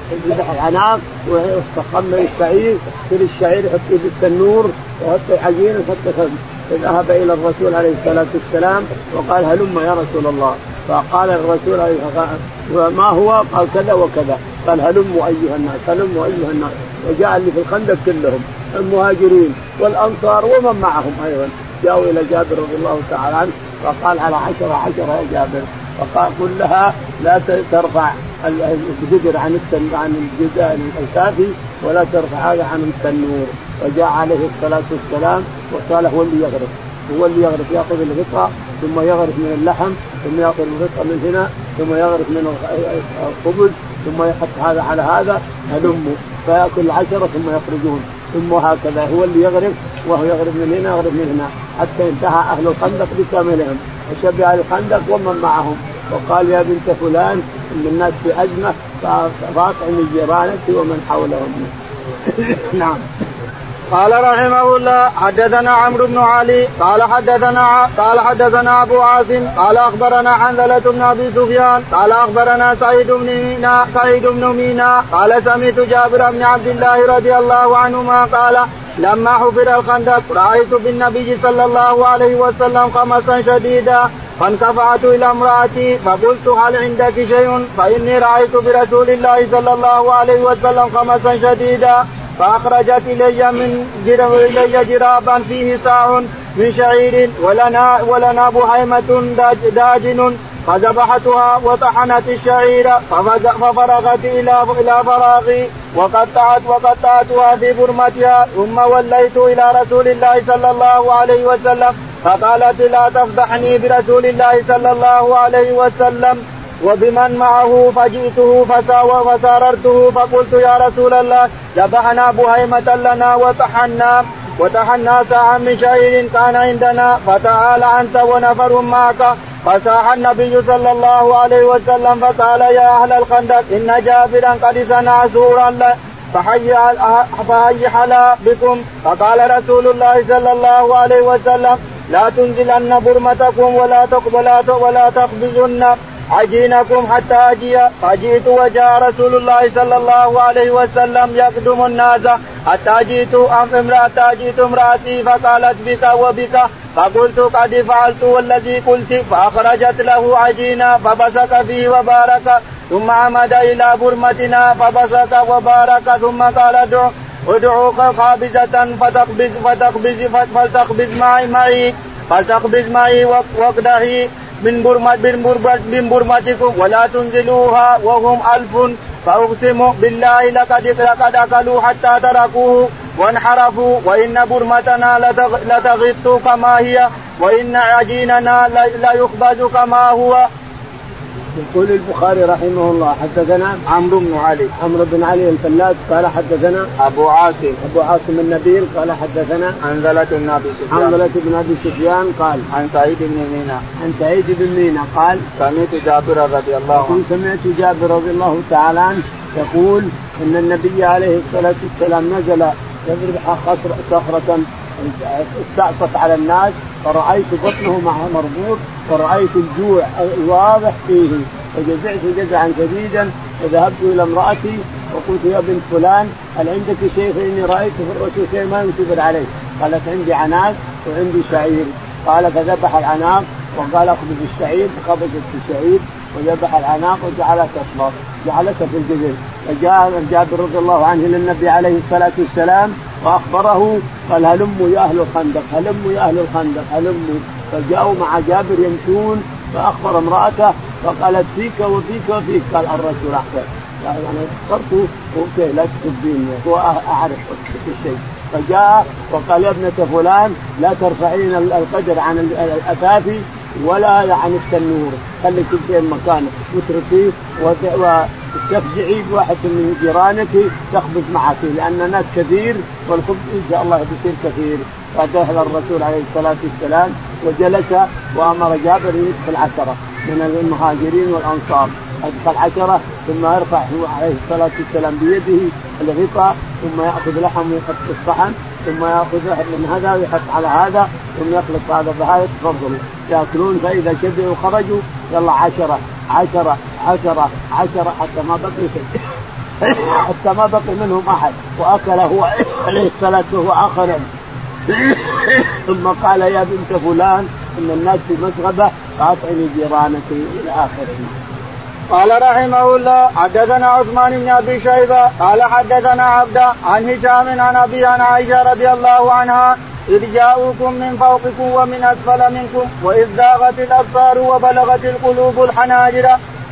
العناق ويستخمر الشعير يشتري الشعير يحطه في التنور ويحط عجين ويحط فذهب إلى الرسول عليه الصلاة والسلام وقال هلم يا رسول الله؟ فقال الرسول عليه ما هو؟ قال كذا وكذا. قال هلموا أيها الناس هلموا أيها الناس. وجاء اللي في الخندق كلهم المهاجرين والأنصار ومن معهم أيضا. جاءوا إلى جابر رضي الله تعالى عنه فقال على عشرة عشرة يا جابر. فقال قل لها لا ترفع. الجدر عن عن الكافي ولا ترفع هذا عن التنور وجاء عليه الصلاة والسلام وقال هو اللي يغرف. هو اللي يغرف يأخذ الغطاء ثم يغرف من اللحم ثم يأخذ الغطاء من هنا ثم يغرف من الخبز ثم يحط هذا على هذا هلموا فياكل العشره ثم يخرجون. ثم هكذا هو اللي يغرف وهو يغرف من هنا يغرف من هنا حتى انتهى أهل الخندق بكاملهم. وشبع الخندق ومن معهم. وقال يا بنت فلان إن الناس في أزمة فاطعمي جيرانك ومن حولهم. نعم. قال رحمه الله حدثنا عمرو بن علي قال حدثنا قال حدثنا أبو عاصم قال أخبرنا حنظلة بن أبي سفيان قال أخبرنا سعيد بن مينا سعيد بن مينا قال سمعت جابر بن عبد الله رضي الله عنهما قال لما حفر الخندق رأيت بالنبي صلى الله عليه وسلم قمصا شديدا. فانتفعت إلى امرأتي فقلت هل عندك شيء؟ فإني رأيت برسول الله صلى الله عليه وسلم قمصا شديدا فأخرجت إلي من إلي جرابا فيه ساع من شعير ولنا ولنا بهيمة داجن فذبحتها وطحنت الشعير ففرغت إلى إلى فراغي وقطعت وقطعتها في برمتها ثم وليت إلى رسول الله صلى الله عليه وسلم فقالت لا تفضحني برسول الله صلى الله عليه وسلم وبمن معه فجئته فساررته فقلت يا رسول الله ذبحنا بهيمة لنا وطحنا وطحنا ساعة من شعير كان عندنا فتعال أنت ونفر معك. فساح النبي صلى الله عليه وسلم فقال يا أهل الخندق إن جابرا قد صنع سورا فحي حلا بكم. فقال رسول الله صلى الله عليه وسلم لا تنزلن برمتكم ولا تقبلا ولا تخبزن عجينكم حتى أجي فجئت وجاء رسول الله صلى الله عليه وسلم يقدم الناس. حتى جئت أم امرأة جئت امرأتي فقالت بك وبك. فقلت قد فعلت والذي قلت. فأخرجت له عجينا فبسك فيه وبارك. ثم عمد إلى برمتنا فبسك وبارك. ثم قال ادعو ادعوك خابزة فتقبز فتقبز فلتقبز معي معي فلتقبز معي واقدحي من برمة من برمتكم ولا تنزلوها وهم ألف. فأقسم بالله لقد لقد أكلوا حتى تركوه وانحرفوا. وإن برمتنا لتغط كما هي. وإن عجيننا ليخبز كما هو. يقول البخاري رحمه الله حدثنا عمرو بن علي عمرو بن علي الفلاس قال حدثنا أبو عاصم. أبو عاصم النبيل قال حدثنا حنظلة بن أبي سفيان. حنظلة بن أبي سفيان قال عن سعيد بن مينا عن سعيد بن مينا قال سمعت جابر رضي الله عنه. سمعت جابر رضي الله تعالى عنه يقول إن النبي عليه الصلاة والسلام نزل يضرب صخرة استعصت على الناس فرأيت بطنه معه مربوط فرأيت الجوع الواضح فيه. فجزعت جزعا شديدا وذهبت إلى امرأتي وقلت يا بنت فلان هل عندك شيء فإني رأيت في الرسول شيء ما ينتبر عليه؟ قالت عندي عناق وعندي شعير. قال فذبح العناق وقال اخبز الشعير فخبزت الشعير وذبح العناق وجعلها تصلى جعلتها في الجزر فجاء جابر رضي الله عنه إلى النبي عليه الصلاة والسلام وأخبره قال هلموا يا أهل الخندق هلموا يا أهل الخندق هلموا. فجاءوا مع جابر يمشون فأخبر امرأته فقالت فيك وفيك وفيك. قال الرجل أحسن. يعني اخترت أوكي لا تسبيني هو أعرف كل شيء فجاء وقال يا ابنة فلان لا ترفعين القدر عن الاثافي ولا عن التنور خلي كل شيء مكانه واتركيه وتفجعي بواحد من جيرانك تخبز معك لأن الناس كثير والخبز إن شاء الله بيصير كثير. فدخل الرسول عليه الصلاة والسلام وجلس وأمر جابر يدخل عشرة من المهاجرين والأنصار. أدخل عشرة ثم يرفع هو عليه الصلاة والسلام بيده الغطاء ثم يأخذ لحم ويحط في الصحن ثم يأخذ من هذا ويحط على هذا ثم يخلط هذا بهذا تفضلوا ياكلون فإذا شبعوا خرجوا يلا عشرة عشرة عشرة عشرة حتى ما بقي حتى ما بقي منهم أحد. واكل هو عليه الصلاة وهو آخر. ثم قال يا بنت فلان إن الناس في مسغبه فاطعمي جيرانك إلى آخره. قال رحمه الله حدثنا عثمان بن أبي شيبة قال حدثنا عبده عن هشام عن أبي عن عائشة رضي الله عنها إذ جاءوكم من فوقكم ومن أسفل منكم وإذ زاغت الأبصار وبلغت القلوب الحناجر.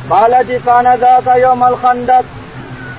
قالت كان ذاك يوم الخندق.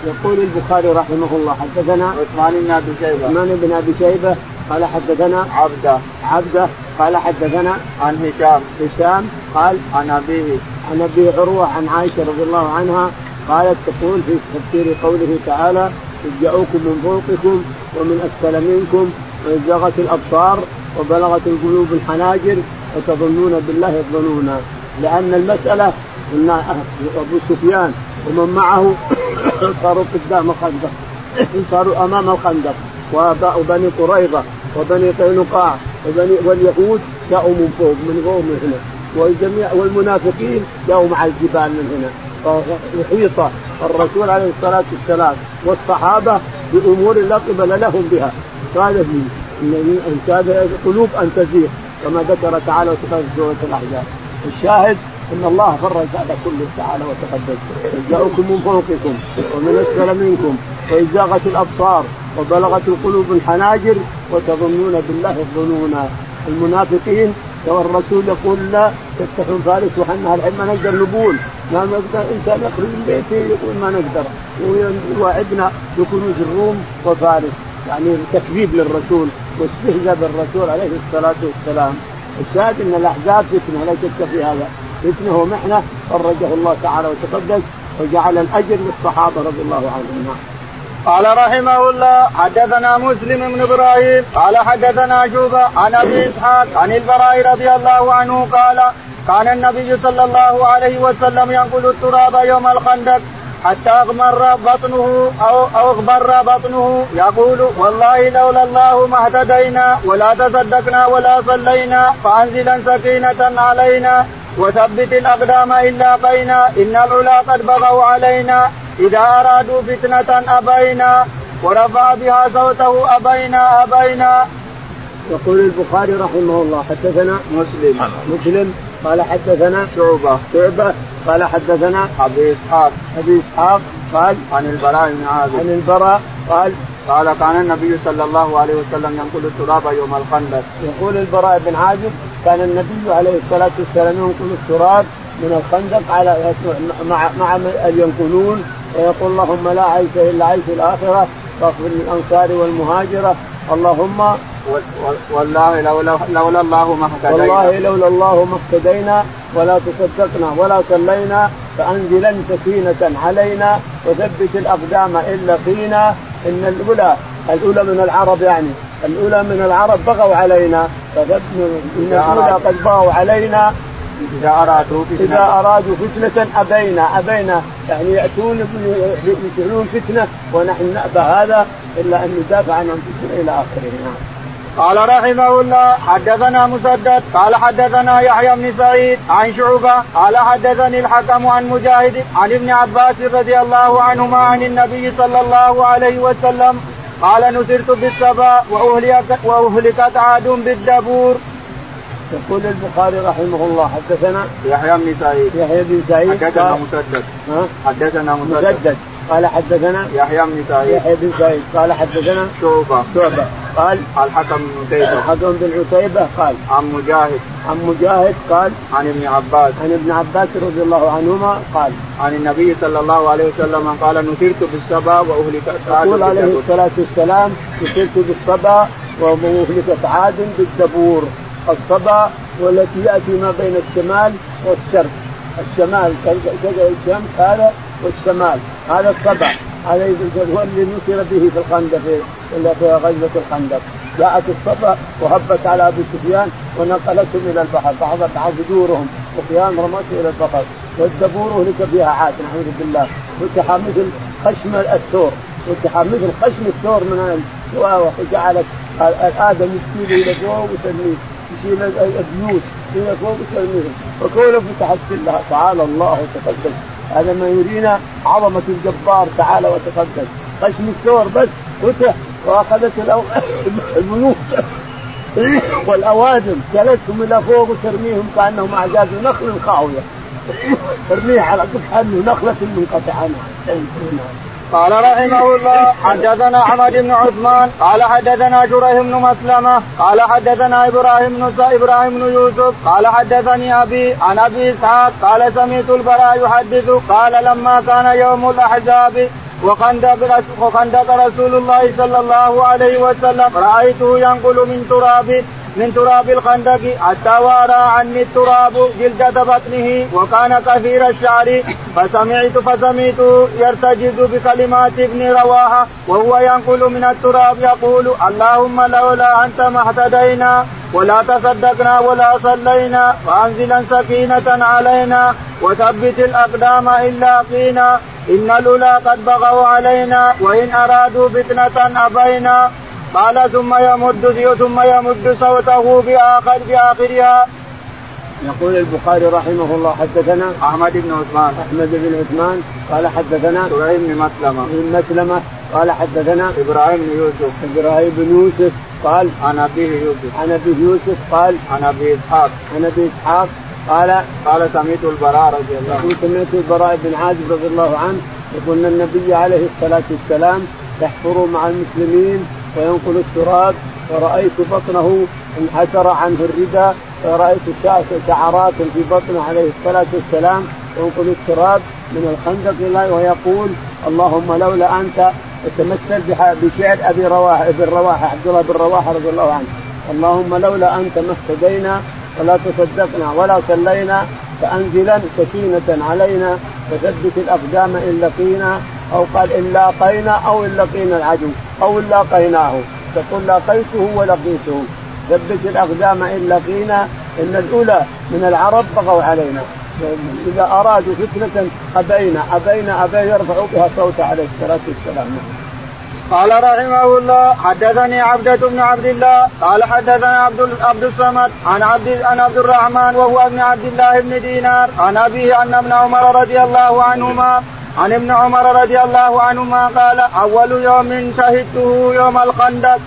يقول البخاري رحمه الله حدثنا عثمان بن أبي شيبة. عثمان بن أبي شيبة قال حدثنا عبده. عبده قال حدثنا عن هشام. هشام قال عن أبيه. عن أبي عروة عن عائشة رضي الله عنها قالت تقول في تفسير قوله تعالى إذ جاءوكم من فوقكم ومن أسفل منكم وإذ الأبصار وبلغت القلوب الحناجر وتظنون بالله الظنونا لأن المسألة قلنا أبو سفيان ومن معه صاروا قدام الخندق. صاروا أمام الخندق. وبني قريظة وبني قينقاع وبني واليهود جاءوا من فوق من فوق من هنا. والجميع والمنافقين جاءوا مع الجبال من هنا. فيحيط الرسول عليه الصلاة والسلام والصحابة بأمور لا قبل لهم بها. قال ان كاد قلوب أن تزيغ كما ذكر تعالى وتقدس سورة الأحزاب. الشاهد أن الله فرج هذا كله تعالى وتقدس جاءكم من فوقكم ومن أسفل منكم واذ زاغت الأبصار وبلغت القلوب الحناجر وتظنون بالله الظنونا المنافقين والرسول يقول لا تفتحون فارس وحنا الحين ما نقدر نبول. ما نقدر إنسان يخرج من بيته يقول ما نقدر. ويوعدنا بكنوز الروم وفارس. يعني تكذيب للرسول واستهزاء بالرسول عليه الصلاة والسلام. الشاهد إن الأحزاب فتنة لا شك في هذا. فتنة ومحنه فرجه الله تعالى وتقدس وجعل الأجر للصحابة رضي الله عنهم. قال رحمه الله حدثنا مسلم بن إبراهيم قال حدثنا جوبة عن أبي إسحاق عن البراء رضي الله عنه قال كان النبي صلى الله عليه وسلم ينقل التراب يوم الخندق حتى أغمر بطنه أو أو أغبر بطنه. يقول والله لولا الله ما اهتدينا ولا تصدقنا ولا صلينا فأنزلا سكينة علينا وثبت الأقدام ان لاقينا إن العلا قد بغوا علينا. إذا أرادوا فتنة أبينا ورفع بها صوته أبينا أبينا. يقول البخاري رحمه الله حدثنا مسلم. مسلم. قال حدثنا شعبة. شعبة قال حدثنا أبي إسحاق. أبي إسحاق قال عن البراء بن عازب. عن البراء قال قال كان النبي صلى الله عليه وسلم ينقل التراب يوم الخندق. يقول البراء بن عازب كان النبي عليه الصلاة والسلام ينقل التراب من الخندق على مع مع ينقلون ويقول اللهم لا عيش إلا عيش الآخرة فاغفر للأنصار والمهاجرة. اللهم والله لولا لولا الله ما اهتدينا. والله لولا الله ما اهتدينا ولا تصدقنا ولا صلينا فأنزلا سكينة علينا وثبت الأقدام ان لقينا إن الأولى الأولى من العرب يعني. الأولى من العرب بغوا علينا. إن الأولى قد بغوا علينا. إذا أرادوا فتنة إذا أرادوا فتنة أبينا أبينا. يعني يأتون يفعلون فتنة ونحن نأبى هذا إلا أن ندافع عن أنفسنا إلى آخره. نعم. قال رحمه الله حدثنا مسدد قال حدثنا يحيى بن سعيد عن شعبة قال حدثني الحكم عن مجاهد عن ابن عباس رضي الله عنهما عن النبي صلى الله عليه وسلم قال نسرت بالسبا وأهلكت, وأهلكت عاد بالدبور. يقول البخاري رحمه الله حدثنا يحيى بن سعيد. يحيى بن سعيد حدثنا مسدد. حدثنا مسدد, مسدد. قال حدثنا يحيى بن سعيد. يحيى بن سعيد. قال حدثنا شعبة. شعبة. قال الحكم بن عتيبة. الحكم بن عتيبة قال عن مجاهد. عن مجاهد قال عن ابن عباس. عن ابن عباس رضي الله عنهما قال عن النبي صلى الله عليه وسلم قال نصرت بالصبا وأهلكت عاد يقول عليه. الصلاة والسلام نصرت بالصبا وأهلكت عاد بالدبور. الصبا والتي يأتي ما بين الشمال والشرق. الشمال الشمس هذا والشمال. هذا الصبا. هذا هو اللي نصر به في الخندق. في في غزوة الخندق. جاءت الصبا وهبت على أبي سفيان ونقلتهم إلى البحر بعض بعض بدورهم سفيان رمته إلى البحر. والدبور اهلك فيها عاد نعوذ بالله. فتح مثل خشم الثور فتح مثل خشم الثور من وجعلت آدم يشيل إلى فوق وترميه يشيل البيوت إلى فوق وترميهم وكونه فتحت كلها تعالى الله وتقدس هذا ما يرينا عظمة الجبار تعالى وتقدس خشم الثور بس فتح واخذت الملوك والاوادم شالتهم إلى فوق وترميهم كأنهم اعداد نخل خاوية. ترميه على قطعه نخلة منقطع عنها قال رحمه الله حدثنا أحمد بن عثمان قال حدثنا جريح بن مسلمة قال حدثنا إبراهيم بن إبراهيم بن يوسف قال حدثني أبي عن أبي إسحاق قال سمعت البراء يحدث قال لما كان يوم الأحزاب وخندق رسول الله صلى الله عليه وسلم رأيته ينقل من تراب من تراب الخندق حتى وارى عني التراب جلدة بطنه وكان كثير الشعر فسمعت فسمعت يرتجز بكلمات ابن رواحة وهو ينقل من التراب يقول اللهم لولا أنت ما اهتدينا ولا تصدقنا ولا صلينا وأنزلا سكينة علينا وثبت الأقدام إن لاقينا إن الأولى قد بغوا علينا وإن أرادوا فتنة أبينا. قال ثم يمد ثم يمد صوته بآخر بآخرها. يقول البخاري رحمه الله حدثنا أحمد بن عثمان. أحمد بن عثمان قال حدثنا إبراهيم بن مسلمة. بن مسلمة قال حدثنا إبراهيم بن يوسف. إبراهيم بن يوسف قال عن ابيه يوسف. عن أبي يوسف قال عن أبي إسحاق. عن أبي إسحاق. قال قال سمعت البراء رضي الله عنه. سمعت البراء بن عازب رضي الله عنه يقول النبي عليه الصلاة والسلام يحفر مع المسلمين وينقل التراب ورأيت بطنه انحسر عنه الردى ورأيت شعرات في بطنه عليه الصلاة والسلام ينقل التراب من الخندق ويقول اللهم لولا أنت يتمثل بشعر أبي رواحة ابن رواحة عبد الله بن رواحة رضي الله عنه. اللهم لولا أنت ما اهتدينا ولا تصدقنا ولا صلينا فأنزلا سكينة علينا وثبت الأقدام إن لقينا أو قال إن لاقينا أو إن لقينا العدو أو إن لاقيناه. تقول لاقيته ولقيته. ثبت الأقدام إن لقينا إن الأولى من العرب بغوا علينا. إذا أرادوا فتنة أبينا أبينا ابينا يرفعوا بها صوته عليه الصلاة والسلام قال رحمه الله حدثني عبدة بن عبد الله قال حدثنا عبد عبد الصمد عن عبد عن عبد الرحمن وهو ابن عبد الله بن دينار عن أبيه أن ابن عمر رضي الله عنهما عن ابن عمر رضي الله عنهما قال أول يوم شهدته يوم الخندق.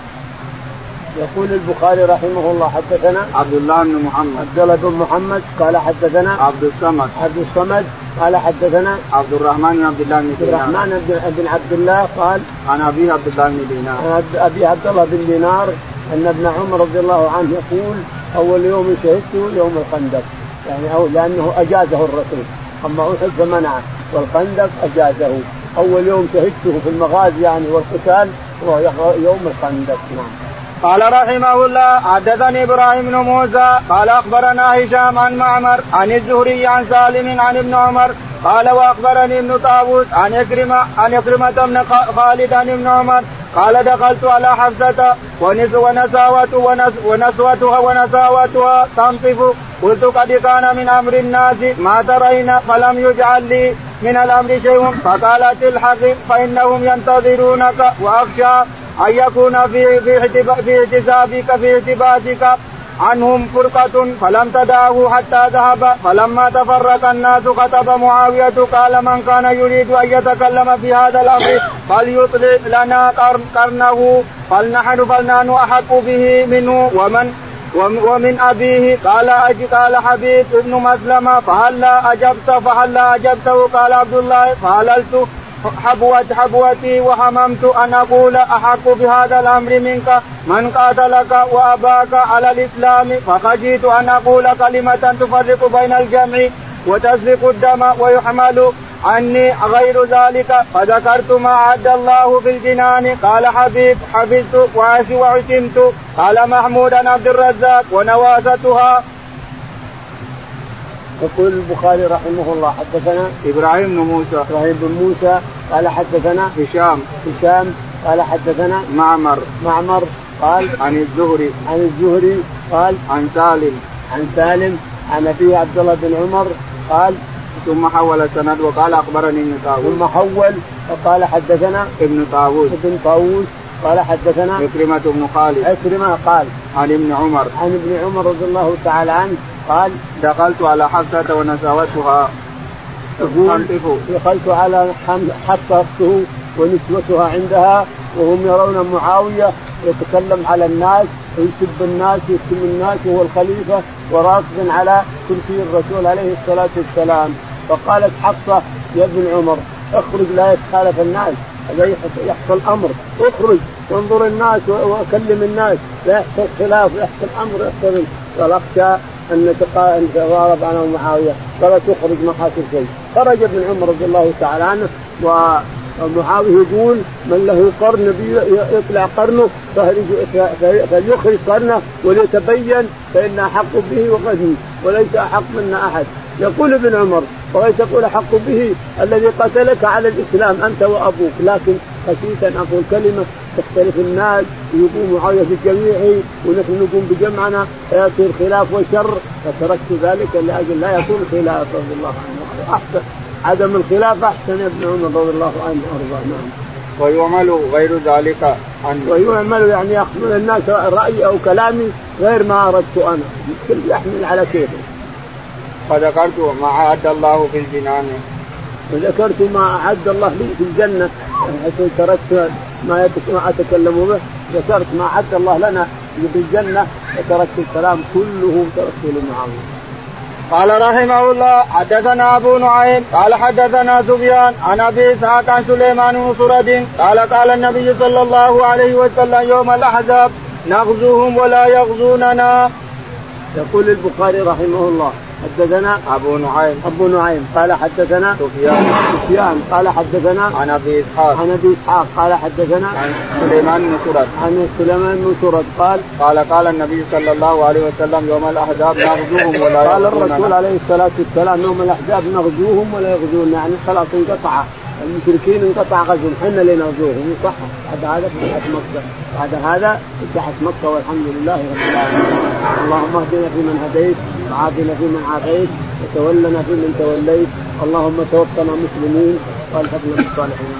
يقول البخاري رحمه الله حدثنا عبد الله بن محمد. عبد الله بن محمد قال حدثنا عبد الصمد. عبد الصمد قال حدثنا عبد الرحمن بن عبد الله بن دينار. عبد الرحمن بن عبد الله قال عن أبي عبد الله بن دينار. عن أبي عبد الله بن دينار أن ابن عمر رضي الله عنه يقول أول يوم شهدته يوم الخندق يعني أو لأنه أجازه الرسول. أما أحد فمنعه. والخندق أجازه. أول يوم شهدته في المغازي يعني والقتال هو يوم الخندق نعم. قال رحمه الله حدثني إبراهيم بن موسى قال أخبرنا هشام عن معمر عن الزهري عن سالم عن ابن عمر قال وأخبرني ابن طاووس عن إكرمة عن إكرمة بن خالد عن ابن عمر قال دخلت على حفصة ونس ونساوة ونسوتها ونساوتها تنطف قلت قد كان من أمر الناس ما ترين فلم يجعل لي من الأمر شيء فقالت الحق فإنهم ينتظرونك وأخشى أن يكون في في احتسابك في احتباسك عنهم فرقة فلم تدعه حتى ذهب. فلما تفرق الناس خطب معاوية قال من كان يريد أن يتكلم في هذا الأمر فليطلع لنا قرنه. فلنحن فلنحن أحق به منه ومن ومن أبيه. قال أج قال حبيب بن مسلمة فهلا اجبت فهلا أجبته؟ قال عبد الله فهللت. حبوت حبوتي وهممت أن أقول أحق بهذا الأمر منك. من قاتلك وأباك على الإسلام فخشيت أن أقول كلمة تفرق بين الجمع وتسفك الدم ويحمل عني. غير ذلك فذكرت ما أعد الله في الجنان. قال حبيب حفظت وعشمت. قال محمود عبد الرزاق ونواستها يقول البخاري رحمه الله حدثنا إبراهيم بن موسى. إبراهيم بن موسى قال حدثنا هشام. هشام قال حدثنا معمر. معمر قال عن الزهري. عن الزهري قال عن سالم. عن سالم عن أبي عبد الله بن عمر قال ثم حول السند وقال أخبرني ابن طاووس. ثم حول وقال حدثنا ابن طاووس. ابن طاووس قال حدثنا عكرمة بن خالد. عكرمة قال عن ابن عمر. عن ابن عمر رضي الله تعالى عنه قال دخلت على حفصة ونساوتها يقول دخلت على حفصة أخته ونسوتها عندها وهم يرون معاوية يتكلم على الناس ويسب الناس ويشتم الناس وهو الخليفة وراكب على كرسي الرسول عليه الصلاة والسلام. فقالت حفصة يا ابن عمر اخرج لا يتخالف الناس هذا يحصل أمر. اخرج وانظر الناس وكلم الناس لا يحصل خلاف يحصل أمر يحصل قال اخشى أن تتضارب أنا ومعاوية. قال تخرج ما شيء. خرج ابن عمر رضي الله تعالى عنه ومعاوية يقول من له قرن يطلع قرنه فليخرج قرنه وليتبين فان أحق به وغني وليس أحق منا أحد. يقول ابن عمر تقول احق به الذي قتلك على الإسلام أنت وأبوك. لكن خشيت أن أقول كلمة تختلف الناس ويقوم معاوية بجميعه ونحن نقوم بجمعنا فياتي الخلاف والشر فتركت ذلك لأجل لا يكون خلاف رضي الله عنه. أحسن. عدم الخلاف أحسن يا ابن عمر رضي الله عنه وأرضاه. نعم. ويعمل غير ذلك عنه ويعمل يعني يحمل الناس رايي أو كلامي غير ما أردت أنا. كل يحمل على كيفه. فذكرت ما أعد الله في الجنان وذكرت ما أعد الله لي في الجنة حيث تركت ما أتكلم به ذكرت ما أعد الله لنا في الجنة وتركت الكلام كله تركته لمعاوية قال رحمه الله حدثنا أبو نعيم قال حدثنا سفيان عن أبي إسحاق عن سليمان بن سرد قال قال النبي صلى الله عليه وسلم يوم الأحزاب نغزوهم ولا يغزوننا. يقول البخاري رحمه الله حدثنا أبو نعيم. أبو نعيم. قال حدثنا سفيان. سفيان. قال حدثنا عن أبي إسحاق. عن أبي إسحاق. قال حدثنا عن سليمان بن سرد. عن سليمان بن سرد. قال قال قال النبي صلى الله عليه وسلم يوم الأحزاب نغزوهم ولا قال الرسول عليه الصلاة والسلام يوم الأحزاب نغزوهم ولا يغزون يعني خلاص انقطع المشركين انقطع غزوهم حنا اللي نغزوهم صح. بعد هذا فتحت مكة. بعد هذا فتحت مكة والحمد لله رب العالمين. اللهم اهدنا فيمن هديت وعافنا فيمن عافيت وتولنا فيمن توليت. اللهم توفنا مسلمين وألحقنا بالصالحين.